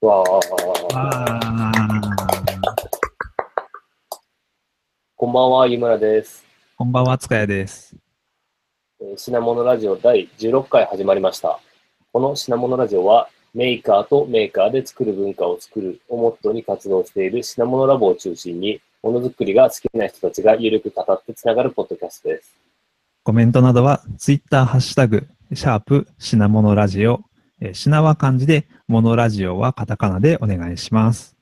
わあ。あこんばんは、湯村です。こんばんは、塚谷です。えー品物ラジオ第16回始まりました。この品物ラジオは、メーカーとメーカーで作る文化を作るをモットーに活動している品物ラボを中心に、ものづくりが好きな人たちがゆるく語ってつながるポッドキャストです。コメントなどは、ツイッターハッシュタグ、シャープ品モノラジオ、えー品は漢字で、モノラジオはカタカナでお願いします。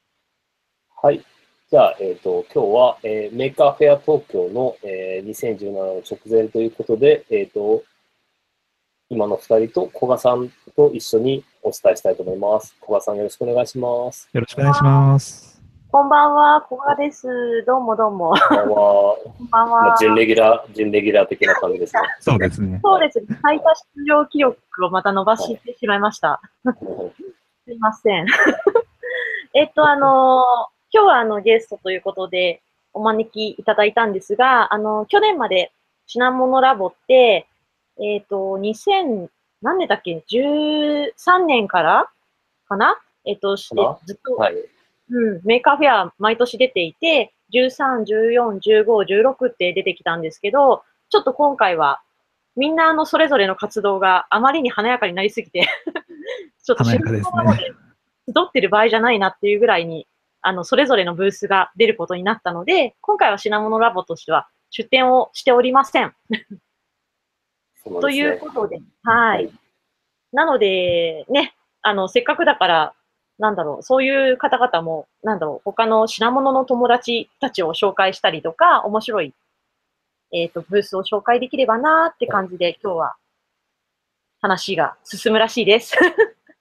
はい。じゃあ、えっ、と、今日は、えーメーカーフェア東京の、えー2017の直前ということで、えっ、と、今の二人と古賀さんと一緒にお伝えしたいと思います。古賀さんよろしくお願いします。よろしくお願いします。こんばんは、古賀です。どうもどうも。こんばんは。こんばんまあ、は。準レギュラー、準レギュラー的な感じですね。そうですね。そうですね。最多出場記録をまた伸ばしてしまいました。すいません。えっと、あのー今日はあのゲストということでお招きいただいたんですが、あの去年まで品物ラボって、えっ、と、2000、何年だっけ ?13 年からかな？えっ、と、してずっと、はい。うん、メーカーフェア毎年出ていて、13、14、15、16って出てきたんですけど、ちょっと今回は、みんなあのそれぞれの活動があまりに華やかになりすぎて、ちょっと華やかですね品モノで集ってる場合じゃないなっていうぐらいに、あの、それぞれのブースが出ることになったので、今回は品モノラボとしては出展をしておりません。ねいうことで、はい。はいなので、ね、あの、せっかくだから、なんだろう、そういう方々も、なんだろう、他の品物の友達たちを紹介したりとか、面白い、えっ、と、ブースを紹介できればなーって感じで、今日は話が進むらしいです。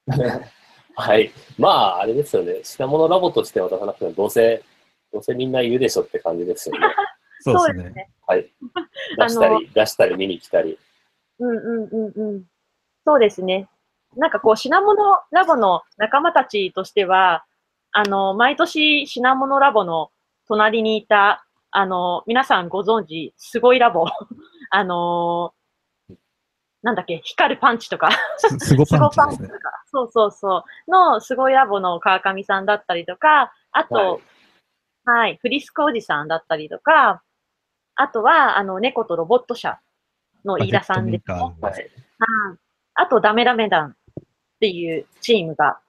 はい。まあ、あれですよね。品物ラボとして渡さなくても、どうせ、どうせみんないるでしょって感じですよね。そうですね。はい。出したり、出したり見に来たり。うんうんうんうん。そうですね。なんかこう、品物ラボの仲間たちとしては、あの、毎年品物ラボの隣にいた、あの、皆さんご存知、すごいラボ。あのなんだっけ、光るパンチとか、すすごパンチですね。とか、そうそうそう、のすごいラボの川上さんだったりとか、あと、はい、フリスコおじさんだったりとか、あとは、あの、猫とロボット社の飯田さんですね。あと、ダメダメ団っていうチームが、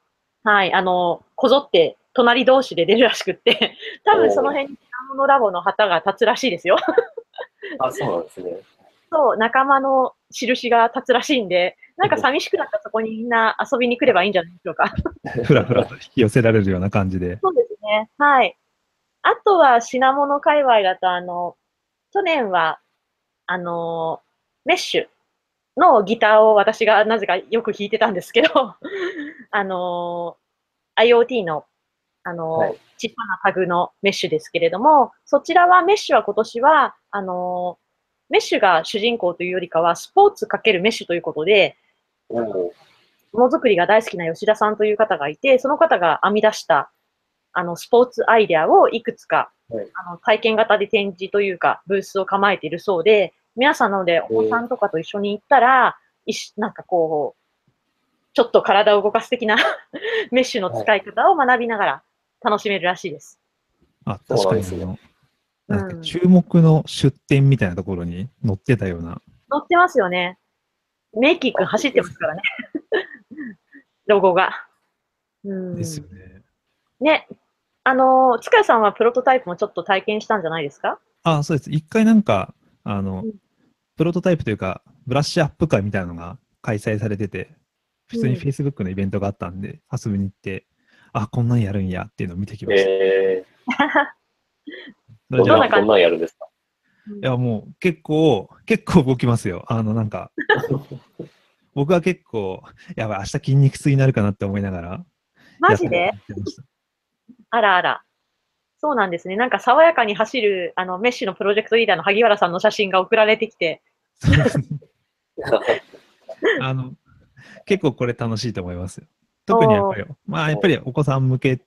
はい、あの、こぞって隣同士で出るらしくって、多分その辺に品物ラボの旗が立つらしいですよ。あ、そうなんですね。そう、仲間の印が立つらしいんで、なんか寂しくなったらそこにみんな遊びに来ればいいんじゃないでしょうか。ふらふらと引き寄せられるような感じで。そうですね。はい。あとは品物界隈だと、あの、去年は、あの、メッシュのギターを私がなぜかよく弾いてたんですけど、あの、IoT の、あの、はい小さなタグのメッシュですけれども、そちらはメッシュは今年は、あの、メッシュが主人公というよりかは、スポーツかけるメッシュということで。ものづくりが大好きな吉田さんという方がいて、その方が編み出した、あの、スポーツアイデアをいくつか、はいあの、体験型で展示というか、ブースを構えているそうで、皆さんなので、お子さんとかと一緒に行ったら、いしなんかこう、ちょっと体を動かす的な メッシュの使い方を学びながら楽しめるらしいです。あ、確かになんですよあの、なんだっけうん注目の出店みたいなところに載ってたような。乗ってますよね。メイキーくん走ってますからね。ロゴが。うん。ですよね。ね。あの、塚谷さんはプロトタイプもちょっと体験したんじゃないですか？あ、そうです。一回なんか、あのうん、プロトタイプというか、ブラッシュアップ会みたいなのが開催されてて、普通にうん Facebook のイベントがあったんで、遊びに行って、あ、こんなんやるんやっていうのを見てきました。えー、どんな、どんなんやるんですか？いや、もう結構、結構動きますよ。あの、なんか、僕は結構、やばい、明日筋肉痛になるかなって思いながら。マジで？あらあら。そうなんですね。なんか爽やかに走る、あの、メッシュのプロジェクトリーダーの萩原さんの写真が送られてきて、あの、結構これ楽しいと思いますよ。特にやっぱり、まあやっぱりお子さん向け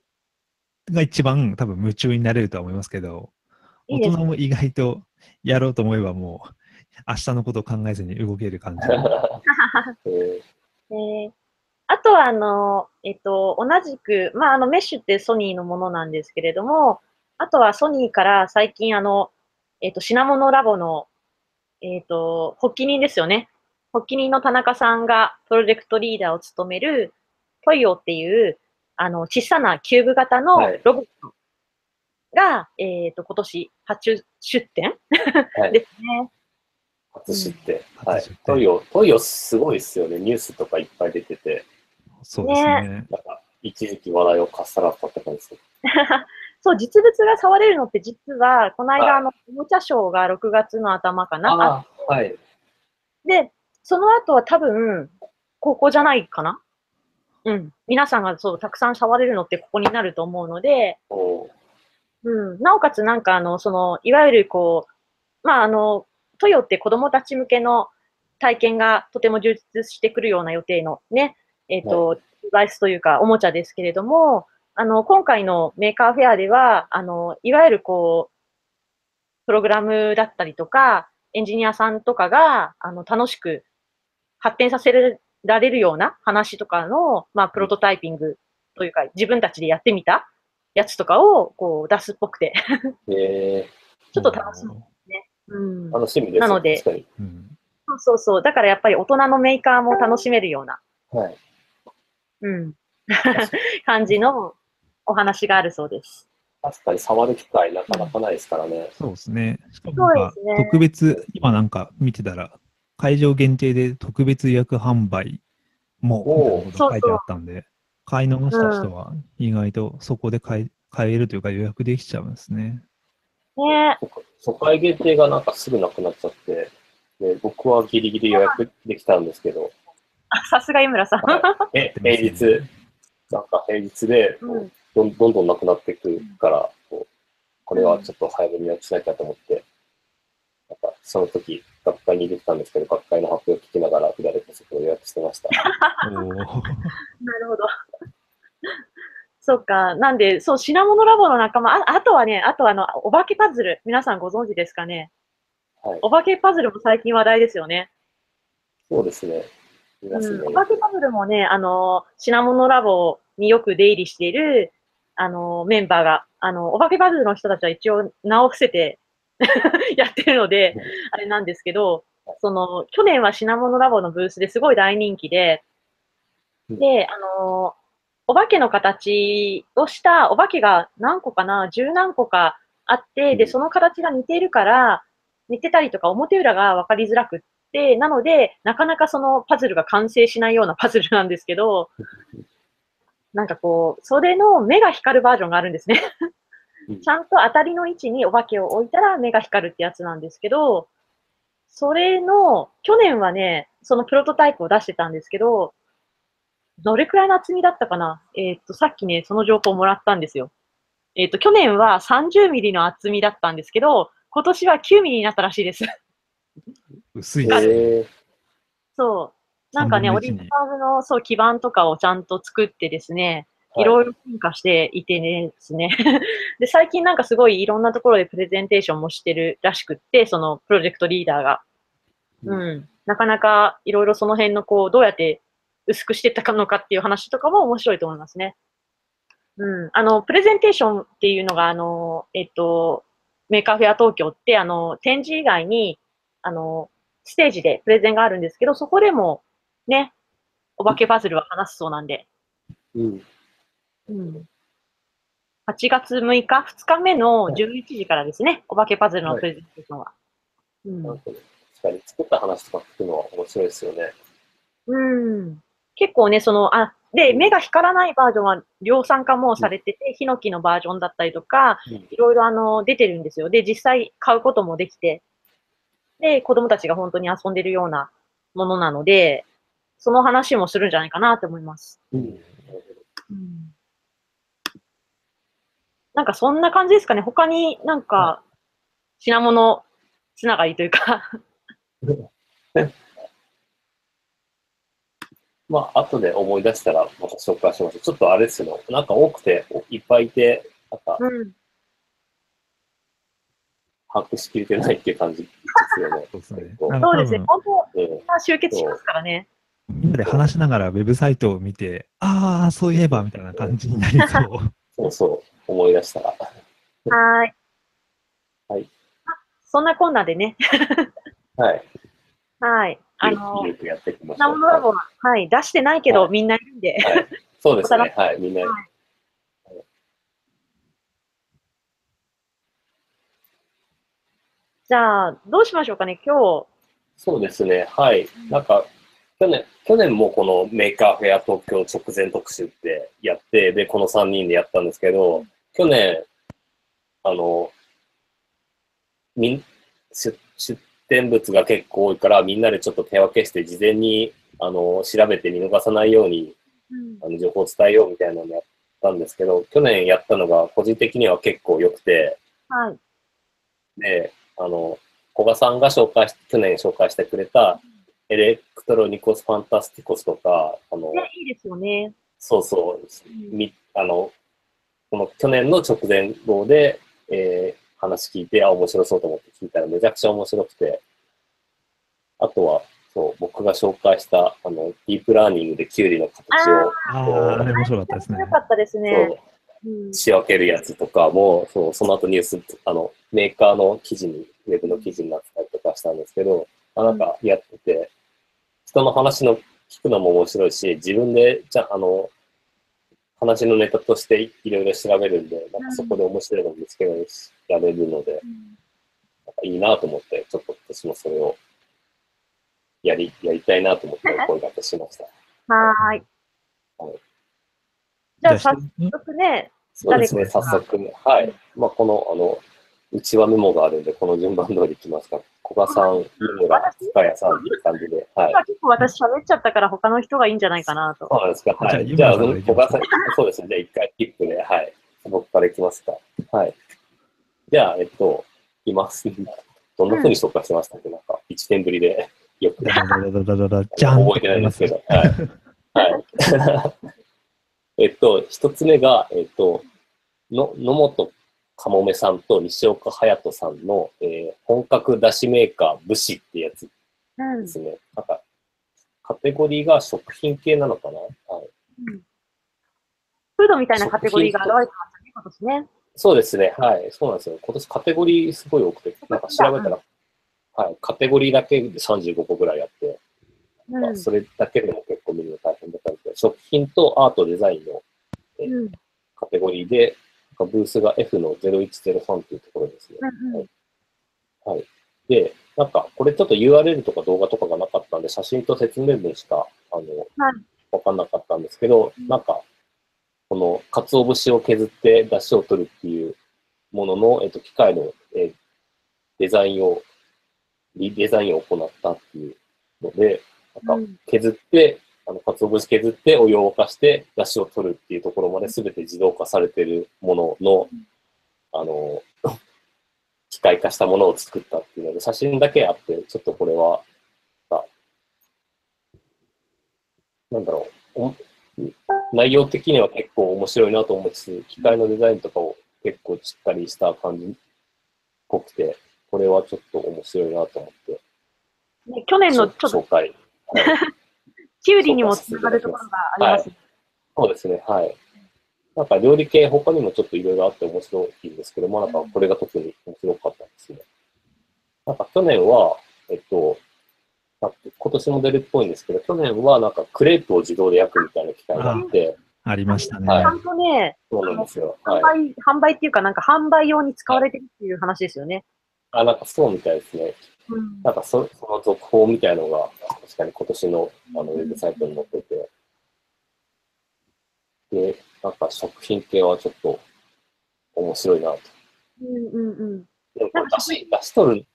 が一番多分夢中になれるとは思いますけど、大人も意外とやろうと思えばもう、明日のことを考えずに動ける感じ。えーえーあとは、あの、えっと、同じく、まあ、あの、メッシュってソニーのものなんですけれども、あとはソニーから最近、あの、えっと、品物ラボの、えっと、発起人ですよね。発起人の田中さんがプロジェクトリーダーを務める、トイオっていう、あの、小さなキューブ型のはいロボットが、えっと、今年初出展はい ですね。初知って。はい。トイオ、トイオすごいっすよね。ニュースとかいっぱい出てて、そうですね。なんか、一時期話題をかっさらったって感じですけど。そう、実物が触れるのって実は、このはい間、あの、おもちゃショーが6月の頭かな？あああ、はい。で、その後は多分、ここじゃないかな？うん。皆さんがそう、たくさん触れるのってここになると思うので、うん。なおかつなんかあの、その、いわゆるこう、まああの、 toio って子供たち向けの体験がとても充実してくるような予定のね、えっ、と、デバイスというかおもちゃですけれども、あの、今回のメーカーフェアでは、あの、いわゆるこう、プログラムだったりとか、エンジニアさんとかが、あの、楽しく発展させられるような話とかの、まあ、プロトタイピングというか、自分たちでやってみたやつとかを、こう、出すっぽくて、え ちょっと楽しみ。うんー、。楽しみです。なので。うん。そうそうそう。だからやっぱり大人のメーカーも楽しめるような、はい。うん。感じのお話があるそうです。確かに触る機会なかなかないですからね。そうですね。しかも特別、今なんか見てたら、会場限定で特別予約販売も、書いてあったんで、買い逃した人は意外とそこで買い買えるというか予約できちゃうんですね。ね初回限定がなんかすぐなくなっちゃって、ね、僕はギリギリ予約できたんですけど、あさすが井村さん。はいえ、平日、なんか平日で、うんどんどんどんなくなっていくから、こうこれはちょっと早めに予約しなきゃと思って、なんかその時、学会に出てたんですけど、学会の発表を聞きながら、左手そこを予約してました。なるほど。そうか。なんで、そう、品物ラボの仲間、ああとはね、あとはあの、お化けパズル。皆さんご存知ですかね？はい。お化けパズルも最近話題ですよね。そうですね。見ますね。うん、お。化けパズルもね、あの、品物ラボによく出入りしている、あの、メンバーが、あの、お化けパズルの人たちは一応名を伏せて やってるので、あれなんですけど、その、去年は品物ラボのブースですごい大人気で、で、あの、お化けの形をしたお化けが何個かな、十何個かあって、で、うん。その形が似ているから、似てたりとか表裏が分かりづらくって、なので、なかなかそのパズルが完成しないような パズルなんですけど、なんかこう、それの目が光るバージョンがあるんですね。うんちゃんと当たりの位置にお化けを置いたら目が光るってやつなんですけど、それの、去年はね、そのプロトタイプを出してたんですけど、どれくらいの厚みだったかな？えーっと、さっきね、その情報をもらったんですよ。えーっと、去年は30ミリの厚みだったんですけど、今年は9ミリになったらしいです。薄いですね。えー、そう。なんかね、3分の1にオリジナルのそう基板とかをちゃんと作ってですね、はいいろいろ進化していてねですね。で、最近なんかすごいいろんなところでプレゼンテーションもしてるらしくって、そのプロジェクトリーダーが。ううん。なかなかいろいろその辺のこう、どうやって薄くしていったのかっていう話とかも面白いと思いますね。うん。あの、プレゼンテーションっていうのが、あの、えっと、メーカーフェア東京って、あの、展示以外に、あの、ステージでプレゼンがあるんですけど、そこでも、ね、お化けパズルは話すそうなんで、うん。うん。8月6日、2日目の11時からですね、お化けパズルのプレゼンテーションは。うん。確かに作った話とか聞くのは面白いですよね。うん。結構ね、その、あ、で、目が光らないバージョンは量産化もされてて、ヒノキのバージョンだったりとか、うんいろいろあの、出てるんですよ。で、実際買うこともできて、で、子供たちが本当に遊んでるようなものなので、その話もするんじゃないかなと思います。うん。うん。なんかそんな感じですかね。他になんか、品物つながりというか、まあ、後で思い出したらまた紹介します。ちょっとあれですよ。なんか多くて、いっぱいいて、なんか、うん。把握しきれてないっていう感じですよね。そうですね。本当、うんみんな集結しますからね。みんなで話しながらウェブサイトを見て、ああ、そういえばみたいな感じになりそう。そうそう、思い出したら。はーい。はいあ。そんなこんなでね。はい。はい。あの、やっていきましは、はい、出してないけど、みんないるんで。はいそうですね。はい。みんな、じゃあ、どうしましょうかね、今日。そうですね。はい。なんか、去年、去年もこのメーカーフェア東京直前特集ってやって、で、この3人でやったんですけど、去年、あの、みん、出出展物が結構多いから、みんなでちょっと手分けして、事前に、あの、調べて見逃さないように、うんあの、情報を伝えようみたいなのやったんですけど、去年やったのが個人的には結構良くて、はい。で、あの、古賀さんが紹介し、去年紹介してくれた、エレクトロニコス・ファンタスティコスとか、あの、ね、いいですよね。そうそう、うんみ、あの、この去年の直前号で、えー話聞いて、あ、面白そうと思って聞いたらめちゃくちゃ面白くて、あとは、そう、僕が紹介した、あの、ディープラーニングでキュウリの形を、ああ、あれ面白かったですねよ。かったですね。仕分けるやつとかも、そう、その後ニュース、あの、メーカーの記事に、ウェブの記事になってたりとかしたんですけど、あなんかやってて、人の話の聞くのも面白いし、自分で、じゃあ、あの、話のネタとしていろいろ調べるんで、なんかそこで面白いのを見つけられるので、うん。なんかいいなと思って、ちょっと私もそれをやり、やりたいなと思ってお声掛けしました。はーい。はい。じゃあ、早あ速ね、そうですね、早速ね。はい。まあ、この、あの、内輪メモがあるんで、この順番通りいきますか。古賀さん、湯村、塚谷さんっていう感じで。はい。今結構私喋っちゃったから他の人がいいんじゃないかなと。そうですか。はい。じじゃあ、古賀さん、そうですね。じゃあ、一回キックで、はい。僕からいきますか。はい。じゃあ、えっと、います。どんな風に紹介してましたっけ？なんか、1年ぶりで、よく。覚えてないんですけど。はい。はい。えっと、一つ目が、えっと、の、野本かもめさんと西岡隼人さんの、えー本格だしメーカー武士ってやつうん。ですね。なんか、カテゴリーが食品系なのかな？はい。うんフードみたいなカテゴリーが現れてましたね、今年ね。そうですね。はい。そうなんですよ。今年カテゴリーすごい多くて、なんか調べたら、はい。カテゴリーだけで35個ぐらいあって、うん。それだけでも結構見るの大変で食品とアートデザインのうん。うんカテゴリーで、ブースが F の0103っていうところですね。うん。はい。で、なんか、これちょっと URL とか動画とかがなかったんで、写真と説明文しか、あの、わかんなかったんですけど、うんなんか、この、鰹節を削って出汁を取るっていうものの、えっと、機械の、えーデザインを、リデザインを行ったっていうので、なんか、削って、あの、鰹節削って、お湯を沸かして、出汁を取るっていうところまで全て自動化されてるものの、あの、機械化したものを作ったっていうので、写真だけあって、ちょっとこれは、あなんだろう、お内容的には結構面白いなと思いつつ、機械のデザインとかを結構しっかりした感じっぽくて、これはちょっと面白いなと思って、ね去年のちょっと紹介。はいキュウリにもつながるところがありますね。そうですね、はい。なんか料理系、他にもちょっといろいろあって面白いんですけど、まあなんかこれが特に面白かったですね。なんか去年は、えっと、今年も出るっぽいんですけど、去年はなんかクレープを自動で焼くみたいな機械があって、ありましたね。はいちゃんとね、そうなんですよ。販はい。売、販売っていうか、なんか販売用に使われてるっていう話ですよね。あ、なんかそうみたいですね。うん。なんかそその続報みたいのが、確かに今年のあのウェブサイトに載ってて、で、なんか食品系はちょっと面白いなと。うんうんうん。でもこれ出し、出し取る、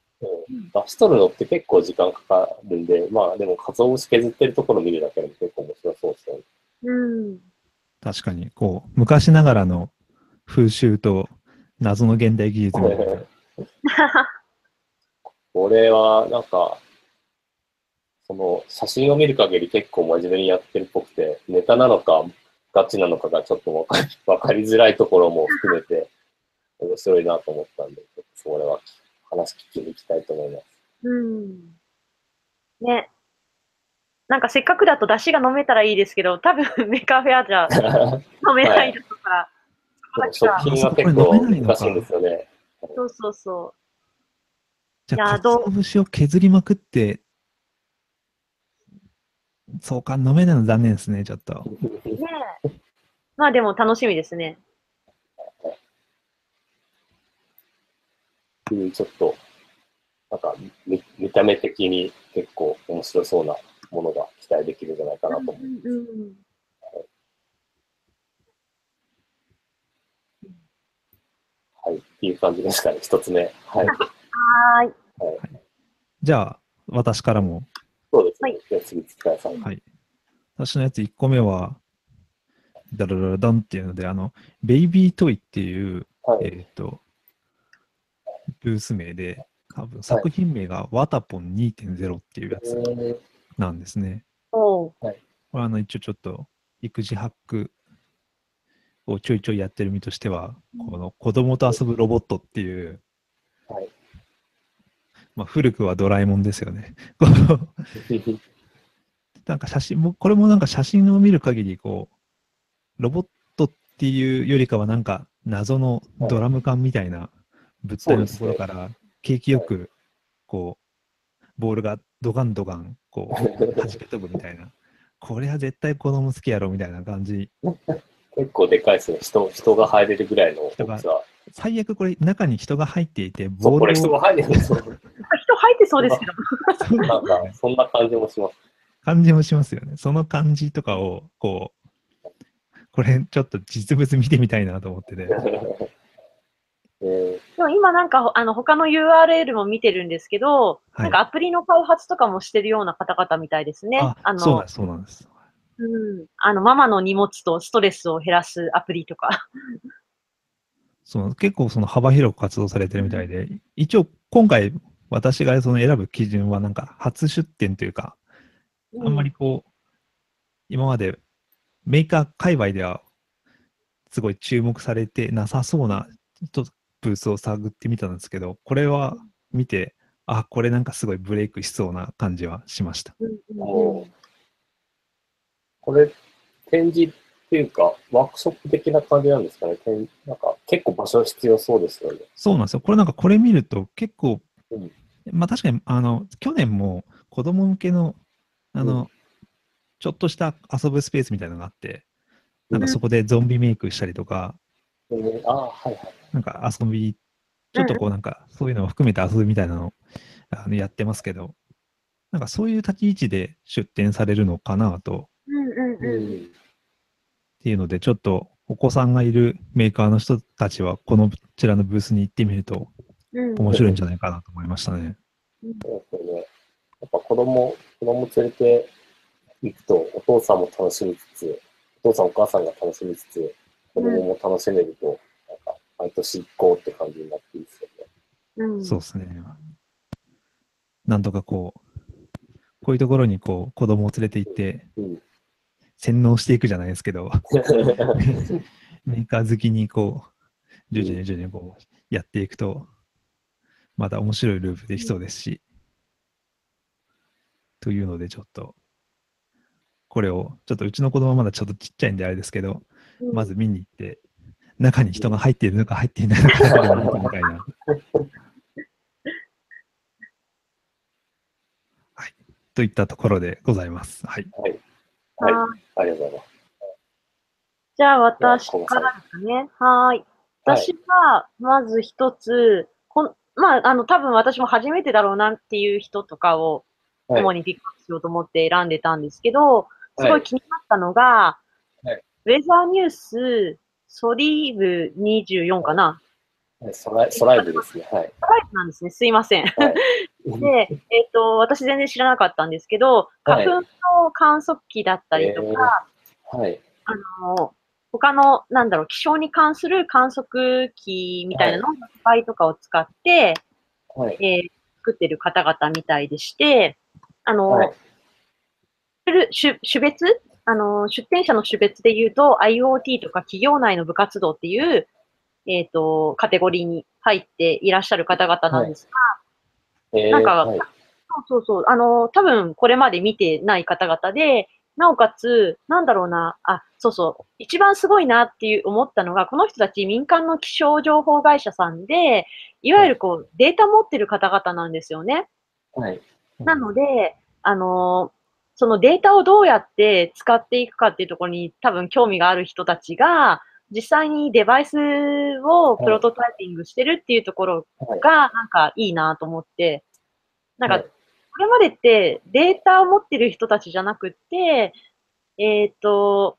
うん、出し取るのって結構時間かかるんで、まあでも、かつお節削ってるところ見るだけでも結構面白そうですよね。うん。確かに、こう、昔ながらの風習と謎の現代技術みたいな。これは、なんか、その、写真を見る限り結構真面目にやってるっぽくて、ネタなのか、ガチなのかがちょっとわかり わかりづらいところも含めて、面白いなと思ったんで、それは話聞きに行きたいと思います。うん。ね。なんかせっかくだと出汁が飲めたらいいですけど、多分メーカーフェアじゃ 飲めないだろうかは食品は結構難しいんですよね。そうそうそじゃあ、いやどう鰹節を削りまくって、そうか、飲めないの残念ですね、ちょっと。う。ねえ。まあでも楽しみですね。ちょっと、なんか見見た目的に結構面白そうなものが期待できるんじゃないかなと思う。うんうんはい。っていう感じですかね、一つ目。はい。はーい。じゃあ、私からも、そうですね。はいじゃあ次、さん。はい。私のやつ1個目は、ダラダラダンっていうので、あの、ベイビートイっていう、はい。えっ、と、ブース名で、多分作品名がワタポン2.0っていうやつえなんですね。おう。これあの一応ちょっと育児ハックをちょいちょいやってる身としては、この子供と遊ぶロボットっていう、ーはい。まあ、古くはドラえもんですよね。なんか写真も、これもなんか写真を見る限り、こう、ロボットっていうよりかはなんか謎のドラム缶みたいな物体のところから、景気よく、こう、ボールがドガンドガン、こう、弾け飛ぶみたいな。これは絶対子供好きやろみたいな感じ。結構でかいですね。人、人が入れるぐらいの大きさ。最悪これ中に人が入っていて、ボールを人が入れるんですよ。人入ってそうですけど。そうなんか、そんな感じもします。感じもしますよね。その感じとかを、こう、これちょっと実物見てみたいなと思ってて。えーでも今なんか、あの、他の URL も見てるんですけど、はいなんかアプリの開発とかもしてるような方々みたいですね。ああのそうそうなんです。うん。あの、ママの荷物とストレスを減らすアプリとか。そう結構その幅広く活動されてるみたいで、一応今回私がその選ぶ基準はなんか初出展というか、あんまりこう、今までメーカー界隈ではすごい注目されてなさそうなブースを探ってみたんですけど、これは見て、あ、これなんかすごいブレイクしそうな感じはしました。これ、展示っていうか、ワークショップ的な感じなんですかね。展なんか、結構場所必要そうですよね。そうなんですよ。これなんかこれ見ると結構、うんまあ確かに、あの、去年も子供向けの、あの、うんちょっとした遊ぶスペースみたいなのがあって、なんうんかそこでゾンビメイクしたりとか、えーああ、はいはい。なんか遊び、ちょっとこうなんかそういうのを含めて遊ぶみたいなのをあのやってますけど、なんかそういう立ち位置で出展されるのかなとうんうんううん。ん。っていうので、ちょっとお子さんがいるメーカーの人たちは、このこちらのブースに行ってみるとうん面白いんじゃないかなと思いましたね。そうですよね。やっぱ子供、子供連れて行くと、お父さんも楽しみつつ、お父さんお母さんが楽しみつつ、子供も楽しめると、なんか、毎年行こうって感じになっていいですよね。うんそうですね。なんとかこう、こういうところにこう子供を連れて行ってうん。洗脳していくじゃないですけど、メーカー好きにこう、徐々に徐々にこうやっていくと、また面白いループできそうですし、というのでちょっと、これを、ちょっとうちの子供はまだちょっとちっちゃいんであれですけど、うんまず見に行って、中に人が入っているのか入っていないのかみたいな。はい。といったところでございます。はい。はい。はいはい。ありがとうございます。じゃあ私からですね。はーい。私は、まず一つ、こんまあ、あの、多分私も初めてだろうなっていう人とかを、はい主にピックアップしようと思って選んでたんですけど、すごはいい気になったのが、はいウェザーニュース、ソリーブ24かなはいソライソライブですね。はい。タイプなんですね。すいません。はい。で、えっ、と、私全然知らなかったんですけど、はい。花粉の観測器だったりとか、はい。あの、他の、なんだろう、気象に関する観測機みたいなのの機械とかを使って、はい。えー作ってる方々みたいでして、あの、はい。種種種別？あの、出展者の種別で言うと、IoT とか企業内の部活動っていう、えっ、ー、と、カテゴリーに入っていらっしゃる方々なんですが、はい、なんか、はい、そうそうそう、あの、多分これまで見てない方々で、なおかつ、なんだろうな、あ、そうそう、一番すごいなっていう思ったのが、この人たち民間の気象情報会社さんで、いわゆるこう、データ持ってる方々なんですよね。はい。なので、あの、そのデータをどうやって使っていくかっていうところに多分興味がある人たちが、実際にデバイスをプロトタイピングしてるっていうところが、なんかいいなと思って、なんか、これまでってデータを持ってる人たちじゃなくて、えっ、ー、と、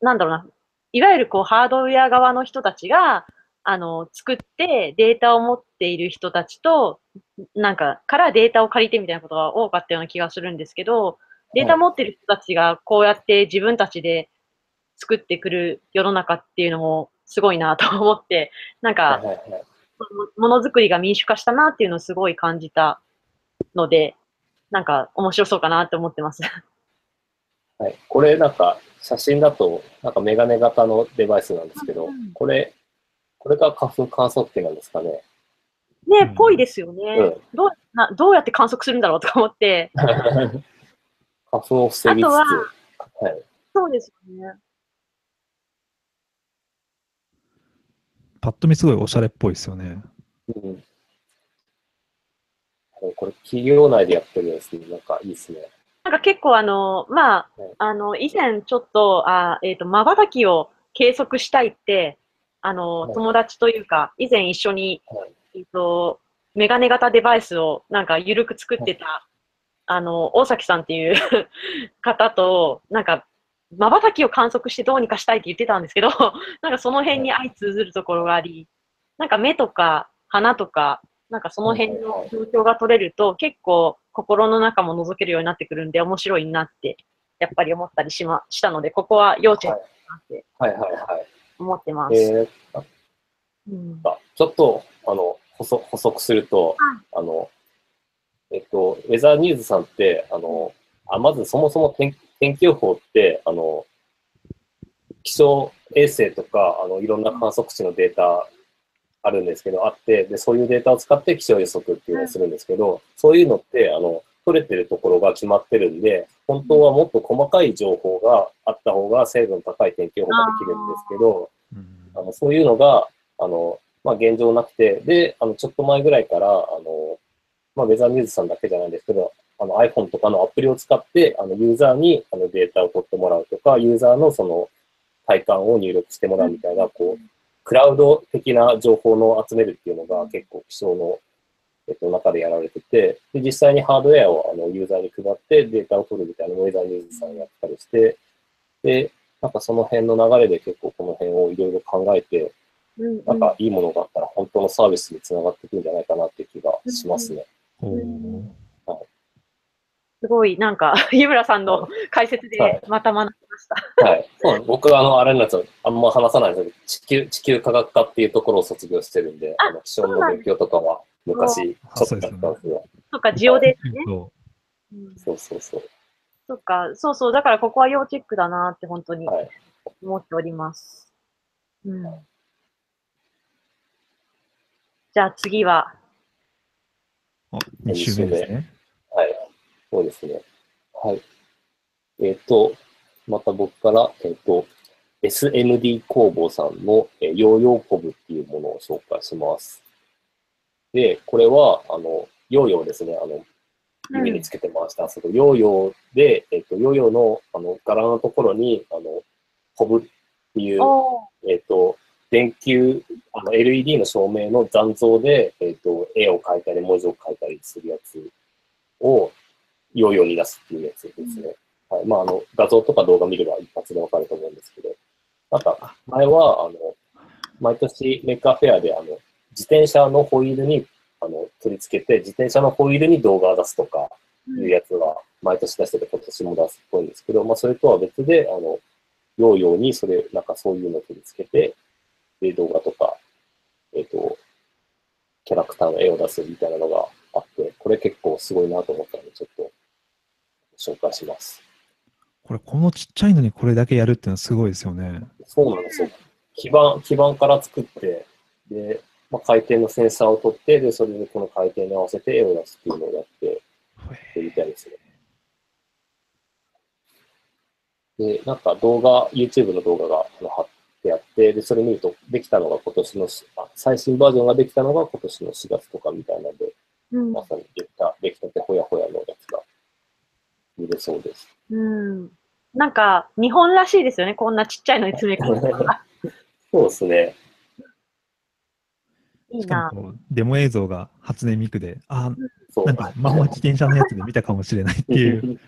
なんだろうな、いわゆるこうハードウェア側の人たちが、あの、作ってデータを持っている人たちと、なんか、からデータを借りてみたいなことが多かったような気がするんですけど、データ持ってる人たちがこうやって自分たちで作ってくる世の中っていうのもすごいなと思って、なんか、ものづくりが民主化したなっていうのをすごい感じたので、なんか面白そうかなって思ってます。はい。これなんか写真だと、なんかメガネ型のデバイスなんですけど、うん、これ、これが花粉観測器なんですかね。ね、ぽいですよね、うん、どうな。どうやって観測するんだろうとか思って。花粉を防ぎつつ。はい、そうですよね。パッと見すごいおしゃれっぽいですよね。うん。これ、企業内でやってるやつ、なんかいいですね。なんか結構あの、まあ、はい、あの、以前ちょっと、あえっ、ー、と、瞬きを計測したいって、あの、はい、友達というか、以前一緒に、はい、えっ、ー、と、メガネ型デバイスをなんか緩く作ってたあの、大崎さんっていう 方と、なんか、瞬きを観測してどうにかしたいって言ってたんですけど、なんかその辺に相通ずるところがあり、なんか目とか鼻とか、なんかその辺の状況が取れると、結構心の中も覗けるようになってくるんで、面白いなって、やっぱり思ったりしましたので、ここは要チェックなって思ってます。えーうん、ちょっと、あの、補足すると、あの、えっと、ウェザーニューズさんって、あの、あまずそもそも天天気予報って、あの、気象衛星とか、あの、いろんな観測値のデータあるんですけど、あって、で、そういうデータを使って気象予測っていうのをするんですけど、そういうのって、あの、取れてるところが決まってるんで、本当はもっと細かい情報があった方が精度の高い天気予報ができるんですけど、あのそういうのが、あの、まあ、現状なくて、で、あの、ちょっと前ぐらいから、あの、まあ、ウェザーニューズさんだけじゃないんですけど、あの iPhone とかのアプリを使って、あのユーザーにあのデータを取ってもらうとか、ユーザーのその体感を入力してもらうみたいな、こう、クラウド的な情報の集めるっていうのが結構気象の、えっと、中でやられてて、で、実際にハードウェアをあのユーザーに配ってデータを取るみたいなのをウェザーニューズさんやったりして、で、なんかその辺の流れで結構この辺をいろいろ考えて、なんかいいものがあったら本当のサービスにつながっていくんじゃないかなっていう気がしますね。はい、すごい、なんか、湯村さんの解説でまた学びました。はい。はい、僕は、あの、あれなんですよ。あんま話さないんですけど、地球、地球科学科っていうところを卒業してるんで、あの気象の勉強とかは昔、ちょっとやったんですよ。そっか、ジオですね。そうそうそう。そっか、そうそう。だからここは要チェックだなって本当に思っております。はい、うん。じゃあ次は、あ、2週目ですね。はい。そうですね。はい。えっ、ー、と、また僕から、えっ、ー、と、SMD 工房さんの、えー、ヨーヨーコブっていうものを紹介します。で、これは、あの、ヨーヨーですね。あの、指につけてました。うん、そのヨーヨーで、えっ、ー、と、ヨーヨーの、あの、柄のところに、あの、コブっていう、えっ、と、電球、あの LED の照明の残像で、えっ、ー、と、絵を描いたり、文字を書いたりするやつを、ヨーヨーに出すっていうやつですね。はい。まあ、あの、画像とか動画見れば一発でわかると思うんですけど、なんか、前は、あの、毎年メーカーフェアで、あの、自転車のホイールに、あの、取り付けて、自転車のホイールに動画を出すとか、いうやつは、毎年出してて、今年も出すっぽいんですけど、まあ、それとは別で、あの、ヨーヨーに、それ、なんかそういうのを取り付けて、で、動画とか、えっ、ー、と、キャラクターの絵を出すみたいなのがあって、これ結構すごいなと思ったので、ちょっと紹介します。これ、このちっちゃいのにこれだけやるっていうのはすごいですよね。そうなんですよ。基板、基板から作って、で、まあ、回転のセンサーを取って、で、それでこの回転に合わせて絵を出すっていうのをやってるみたいですね。で、なんか動画、YouTube の動画があの貼ってあって、で、それ見ると、できたのが今年のし、あ最新バージョンができたのが今年の4月とかみたいなんで、うんまさにできた、できたてほやほやのや見れそうです。うん。なんか、日本らしいですよね。こんなちっちゃいのに詰め込む。そうですね。いいな。しかもこう、デモ映像が初音ミクで、あそう。なんか、まんま自転車のやつで見たかもしれないっていう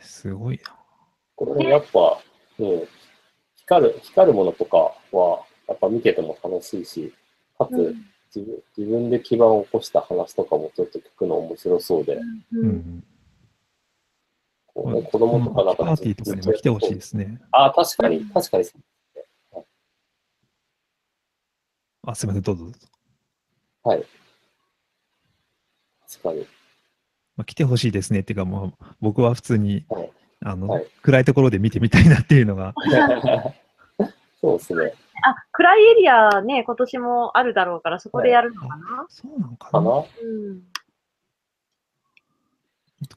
すごいな。これやっぱ、うん、光る、光るものとかは、やっぱ見てても楽しいし、かつ、うん自分自分で基盤を起こした話とかもちょっと聞くの面白そうで、ううんん。こうね子供とかなんかパーティーとかにも来てほしいですね。ああ、確かに、確かに。あ、すみません、どうぞどうぞ。はい。確かに。まあ、来てほしいですねっていうか、もう僕は普通に、はいあの、はい暗いところで見てみたいなっていうのが、そうですね。あ、暗いエリアね、今年もあるだろうから、そこでやるのかな？そうなのかな？うん。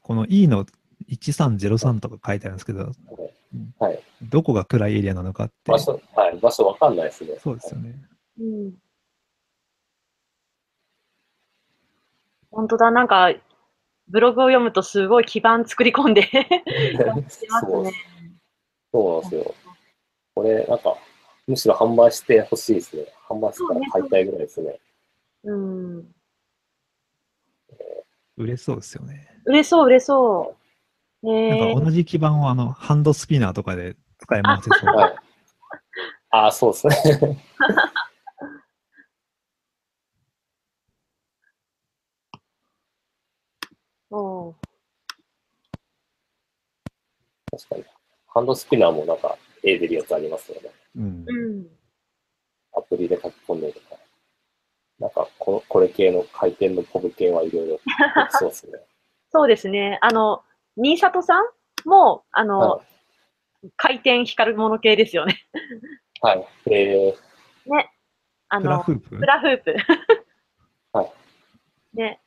この E の1303とか書いてあるんですけど、はい。どこが暗いエリアなのかって場、所、はい。場所わかんないですね。そうですよね。うん。本当だ、なんか、ブログを読むとすごい基盤作り込んで ね。そうなんですよ。これ、なんか、むしろ販売してほしいですね。販売したら買いたいぐらいですね。うん。売れそうですよね。売れそう、売れそう。ねえなんか同じ基板をあのハンドスピナーとかで使い回せそう。はい。ああ、そうですね。おう確かに。ハンドスピナーもなんか、絵出るやつありますよね。うんうん。アプリで書き込んでとか。なんかこ、これ系の回転のポブ系はいろいろそうですね。そうですね。あの、新里さんも、あの、は回転光るもの系ですよね。い。はい。えあフラの、フープ？フラフープ。はい。ね。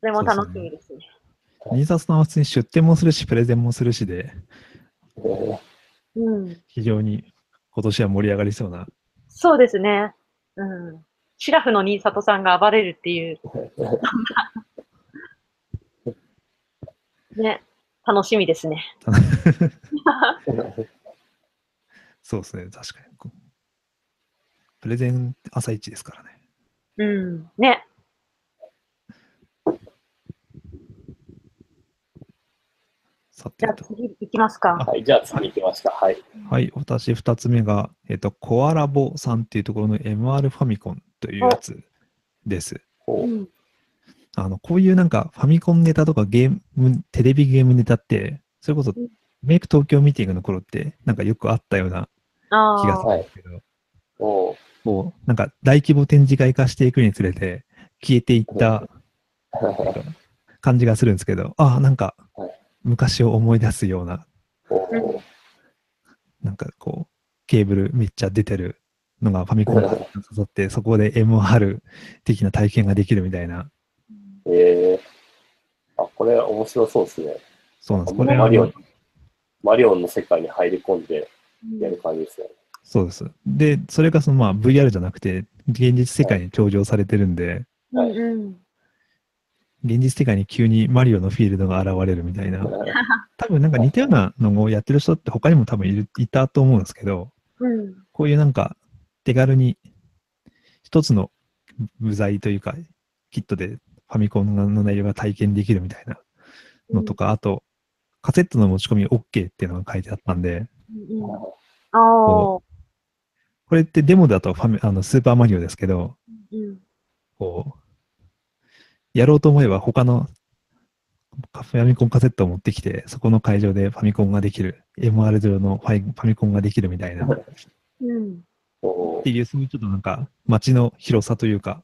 それも楽しみですね。新札さんは普通に出店もするし、プレゼンもするしで、ーえうん。非常に今年は盛り上がりそうな。そうですね。うん。シラフの新里さんが暴れるっていう。ね。楽しみですね。ー そうですね、確かに。プレゼン朝一ですからね。うん。ね。さてと。じゃあ次行きますか。はい。じゃあ次行きました。はい。はい、私2つ目が、えっ、と、コアラボさんっていうところの MR ファミコンというやつです。こううん。あの、こういうなんかファミコンネタとかゲーム、テレビゲームネタって、それこそうんメイク東京ミーティングの頃って、なんかよくあったようなあ気がすあ。るんですけど、おうこう、なんか大規模展示会化していくにつれて、消えていった感じがするんですけど、ああ、なんかはい昔を思い出すような、なんかこう、ケーブルめっちゃ出てるのがファミコンに誘って、そこで MR 的な体験ができるみたいな、えー、あ、これ面白そうですね。そうなんです。これマリオあの、マリオの世界に入り込んでやる感じですね。そうです。で、それがそのまあ VR じゃなくて、現実世界に登場されてるんで、うんうん。現実世界に急にマリオのフィールドが現れるみたいな、多分なんか似たようなのをやってる人って他にも多分いるいたと思うんですけど、うん。こういうなんか手軽に一つの部材というか、キットでファミコンの内容が体験できるみたいなのとか、あと、カセットの持ち込み OK っていうのが書いてあったんで、うん。これってデモだとファミあのスーパーマリオですけど、うん。こう、やろうと思えば他のファミコンカセットを持ってきて、そこの会場でファミコンができる、MR 上のファイファミコンができるみたいな、っうん。おうていう、そういうちょっとなんか街の広さというか、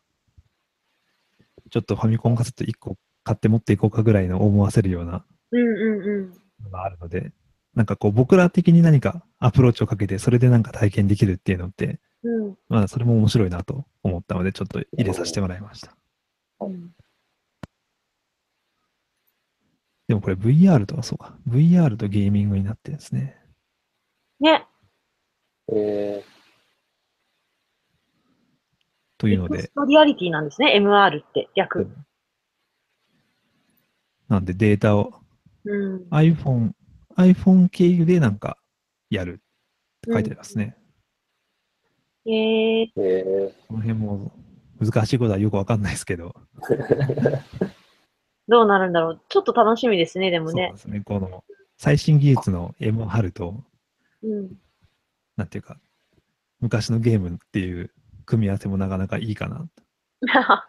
ちょっとファミコンカセット1個買って持っていこうかぐらいの思わせるようなうんうんうん。のがあるので、なんかこう僕ら的に何かアプローチをかけて、それでなんか体験できるっていうのって、うん。まあそれも面白いなと思ったので、ちょっと入れさせてもらいました。うんでもこれ VR とはそうか。VR とゲーミングになってるんですね。ね。えというのでミクス、トリアリティなんですね、MR って逆。なんでデータをうん。iPhone、iPhone 経由でなんかやるって書いてありますね。えー、ー、えこの辺も難しいことはよくわかんないですけど、どうなるんだろう。ちょっと楽しみですね、でもねそうで。すね。この最新技術の MR と、うん。なんていうか、昔のゲームっていう組み合わせもなかなかいいかな。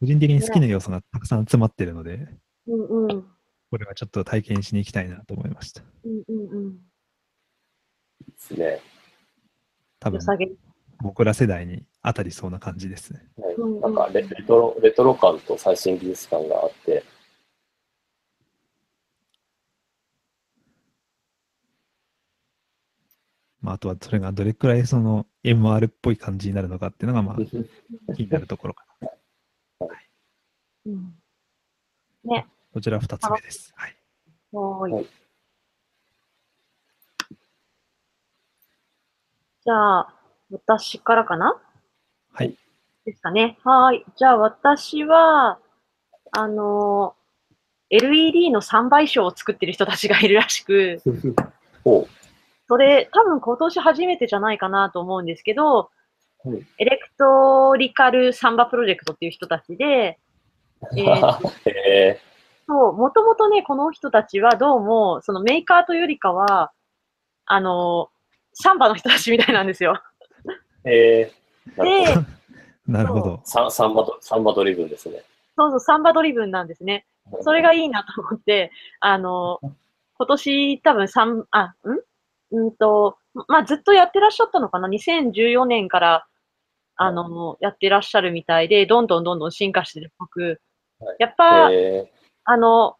個人的に好きな要素がたくさん詰まってるので、うんうん。これはちょっと体験しに行きたいなと思いました。うんうんうん。ー、ですね。多分。僕ら世代に当たりそうな感じですね。はいなんかレレトロ、レトロ感と最新技術感があって、まあ、あとはそれがどれくらいその MR っぽい感じになるのかっていうのがまあ気になるところかな。うん。こちら2つ目です。はい。はーい。はいじゃあ、私からかな？はい。ですかね。はーい。じゃあ、私は、あの、LED の3倍賞を作ってる人たちがいるらしく、おそれ、多分今年初めてじゃないかなと思うんですけど、はいエレクトリカルサンバプロジェクトっていう人たちで、えーえそう、もともとね、この人たちはどうも、そのメーカーというよりかは、あの、サンバの人たちみたいなんですよ。ー、えー、なるほどで、なるほど。ササンバド、サンバドリブンですね。そうそう、サンバドリブンなんですね。それがいいなと思って、あの、今年多分三あ、ん？うんと、まあ、ずっとやってらっしゃったのかな ?2014 年から、あの、やってらっしゃるみたいで、どんどんどんどん進化してるっぽくはい、やっぱ、えあの、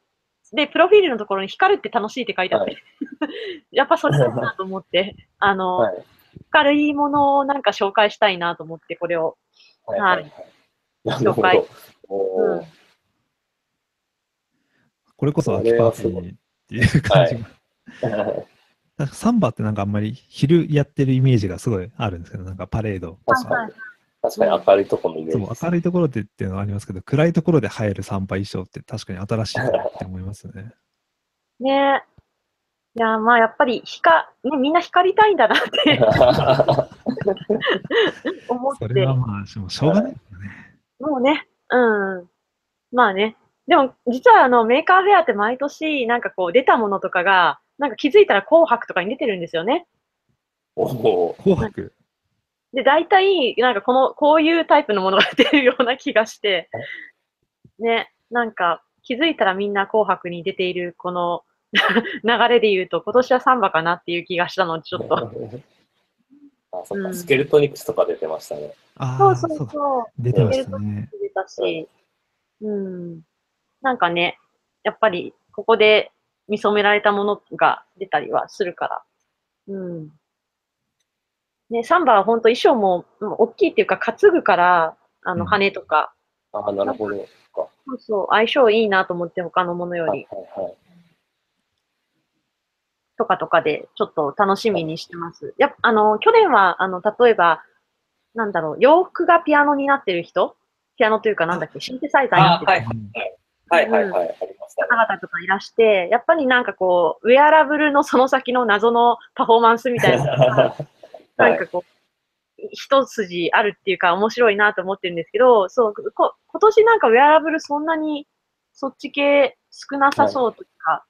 で、プロフィールのところに光るって楽しいって書いてあって、は やっぱそれだなと思って、あー、の、はい。軽いものをなんか紹介したいなと思って、これを。はいはいはい。なるほ了解ど。おーうんこれこそ秋パーティーっていう感じが。なんかサンバってなんかあんまり昼やってるイメージがすごいあるんですけど、なんかパレード。確かに。確かに明るいところのイメーそうジです。明るいところでっていうのはありますけど、暗いところで入るサンバ衣装って確かに新しいなって思いますね。ねいや、まあやっぱり光、ね、みんな光りたいんだなって 思っそて。れはまあ、しもうしょうがないですよね。もうね、うん。まあね。でも、実はあの、メーカーフェアって毎年、なんかこう、出たものとかが、なんか気づいたら紅白とかに出てるんですよね。おお紅白？で、大体、なんかこの、こういうタイプのものが出てるような気がして、ね、なんか気づいたらみんな紅白に出ているこの 流れで言うと、今年はサンバかなっていう気がしたので、ちょっと。あ、そっか、うんスケルトニクスとか出てましたね。ああ、そうそうそうか。そう。出てましたね。出たし、うん。なんかね、やっぱりここで見初められたものが出たりはするから。うん。ね、サンバは本当衣装もうん大きいっていうか担ぐから、あのうん羽とか、ああ、なるほど。そうそう、相性いいなと思って他のものより、はいはい。とかとかでちょっと楽しみにしてます。やっぱあの、去年は、あの、例えば、なんだろう、洋服がピアノになってる人？ピアノというかなんだっけ、シンセサイザーになってるあはいはいはいはい、ありましたね。方々とかいらして、やっぱりなんかこう、ウェアラブルのその先の謎のパフォーマンスみたいなのが、なんかこう、一筋あるっていうか面白いなと思ってるんですけど、そう、こ今年なんかウェアラブルそんなにそっち系少なさそうというか、